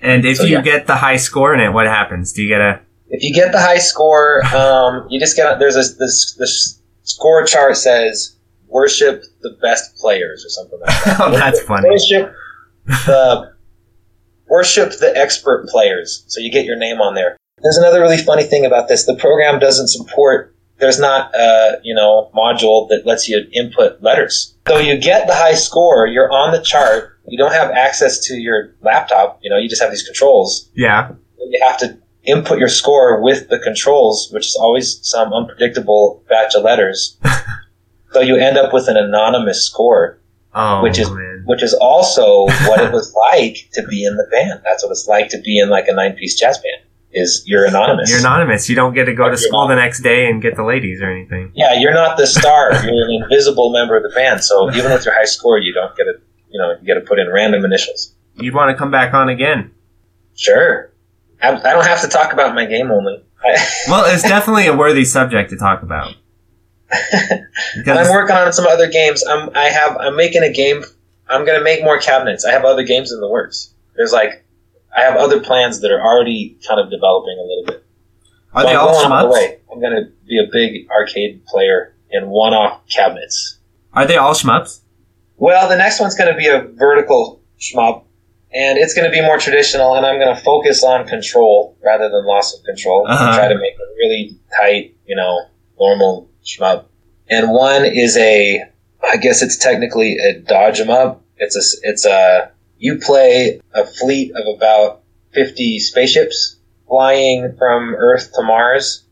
Speaker 1: and if
Speaker 2: So,
Speaker 1: you
Speaker 2: yeah.
Speaker 1: get the high score in it, what happens? Do you get a?
Speaker 2: If you get the high score, um, you just get there's a this this score chart says worship the best players or something like that.
Speaker 1: Oh, that's funny.
Speaker 2: Worship the worship the expert players. So you get your name on there. There's another really funny thing about this. The program doesn't support. There's not a you know module that lets you input letters. So you get the high score. You're on the chart. You don't have access to your laptop. You know you just have these controls
Speaker 1: Yeah.
Speaker 2: you have to input your score with the controls, which is always some unpredictable batch of letters. so you end up with an anonymous score,
Speaker 1: Oh
Speaker 2: Which is-
Speaker 1: man.
Speaker 2: which is also what it was like to be in the band. That's what it's like to be in like a nine piece jazz band. Is you're anonymous.
Speaker 1: You're anonymous. You don't get to go to school
Speaker 2: not.
Speaker 1: the next day and get the ladies or anything.
Speaker 2: Yeah, you're not the star. you're an invisible member of the band. So even with your high score, you don't get to, you know, you get to put in random initials.
Speaker 1: You'd want to come back on again.
Speaker 2: Sure. I, I don't have to talk about my game only.
Speaker 1: Well, it's definitely a worthy subject to talk about.
Speaker 2: I'm working on some other games. I'm I have I'm making a game. I'm gonna make more cabinets. I have other games in the works. There's like I have other plans that are already kind of developing a little bit.
Speaker 1: are they all
Speaker 2: going the
Speaker 1: shmups?
Speaker 2: I'm gonna be a big arcade player in one-off cabinets.
Speaker 1: Are they all shmups?
Speaker 2: Well, the next one's gonna be a vertical shmup, and it's gonna be more traditional. And I'm gonna focus on control rather than loss of control.
Speaker 1: Uh-huh.
Speaker 2: Try to make a really tight, you know, normal shmup. And one is a, I guess it's technically a dodge 'em up. It's a, it's a, you play a fleet of about 50 spaceships flying from Earth to Mars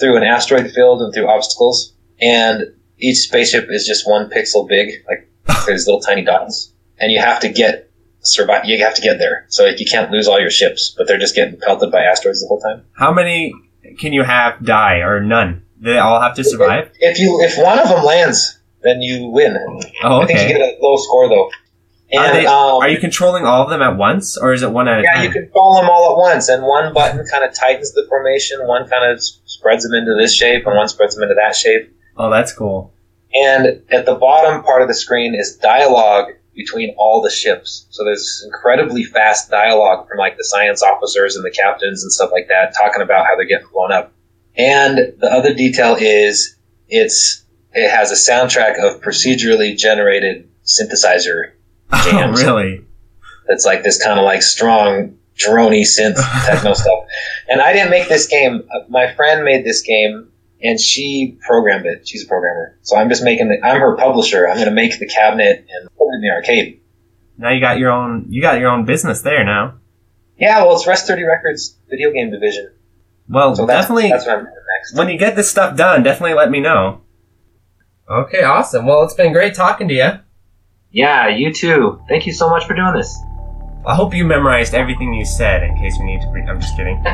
Speaker 2: through an asteroid field and through obstacles. And each spaceship is just one pixel big, like there's little tiny dots. And you have to get, survive, you have to get there. So like, you can't lose all your ships, but they're just getting pelted by asteroids the whole time.
Speaker 1: How many can you have die or none? They all have to survive?
Speaker 2: If you, if one of them lands, then you win.
Speaker 1: Oh, okay.
Speaker 2: I think you get a low score though. And,
Speaker 1: Are, they,
Speaker 2: um,
Speaker 1: are you controlling all of them at once, or is it one at a time?
Speaker 2: yeah, you control them all at once, and one button kind of tightens the formation, one kind of spreads them into this shape, and one spreads them into that shape.
Speaker 1: Oh, that's cool.
Speaker 2: And at the bottom part of the screen is dialogue between all the ships. So there's incredibly fast dialogue from like the science officers and the captains and stuff like that, talking about how they're getting blown up. And the other detail is it's it has a soundtrack of procedurally generated synthesizer
Speaker 1: Oh,
Speaker 2: Jams.
Speaker 1: really?
Speaker 2: that's like this kind of like strong drony synth techno stuff. And I didn't make this game. Uh, My friend made this game, and she programmed it. She's a programmer, so I'm just making the. I'm her publisher. I'm gonna make the cabinet and put it in the arcade.
Speaker 1: Now you got your own. You got your own business there now.
Speaker 2: Yeah, well, it's Rest 30 Records video game division.
Speaker 1: Well,
Speaker 2: So that's,
Speaker 1: definitely.
Speaker 2: that's what I'm doing next.
Speaker 1: when you get this stuff done, definitely let me know. Okay, awesome. Well, it's been great talking to you.
Speaker 2: Yeah, you too. Thank you so much for doing this.
Speaker 1: I hope you memorized everything you said in case we need to. Pre- I'm just kidding.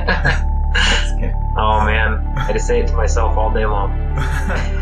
Speaker 1: Just kidding.
Speaker 2: Oh man, I had to say it to myself all day long.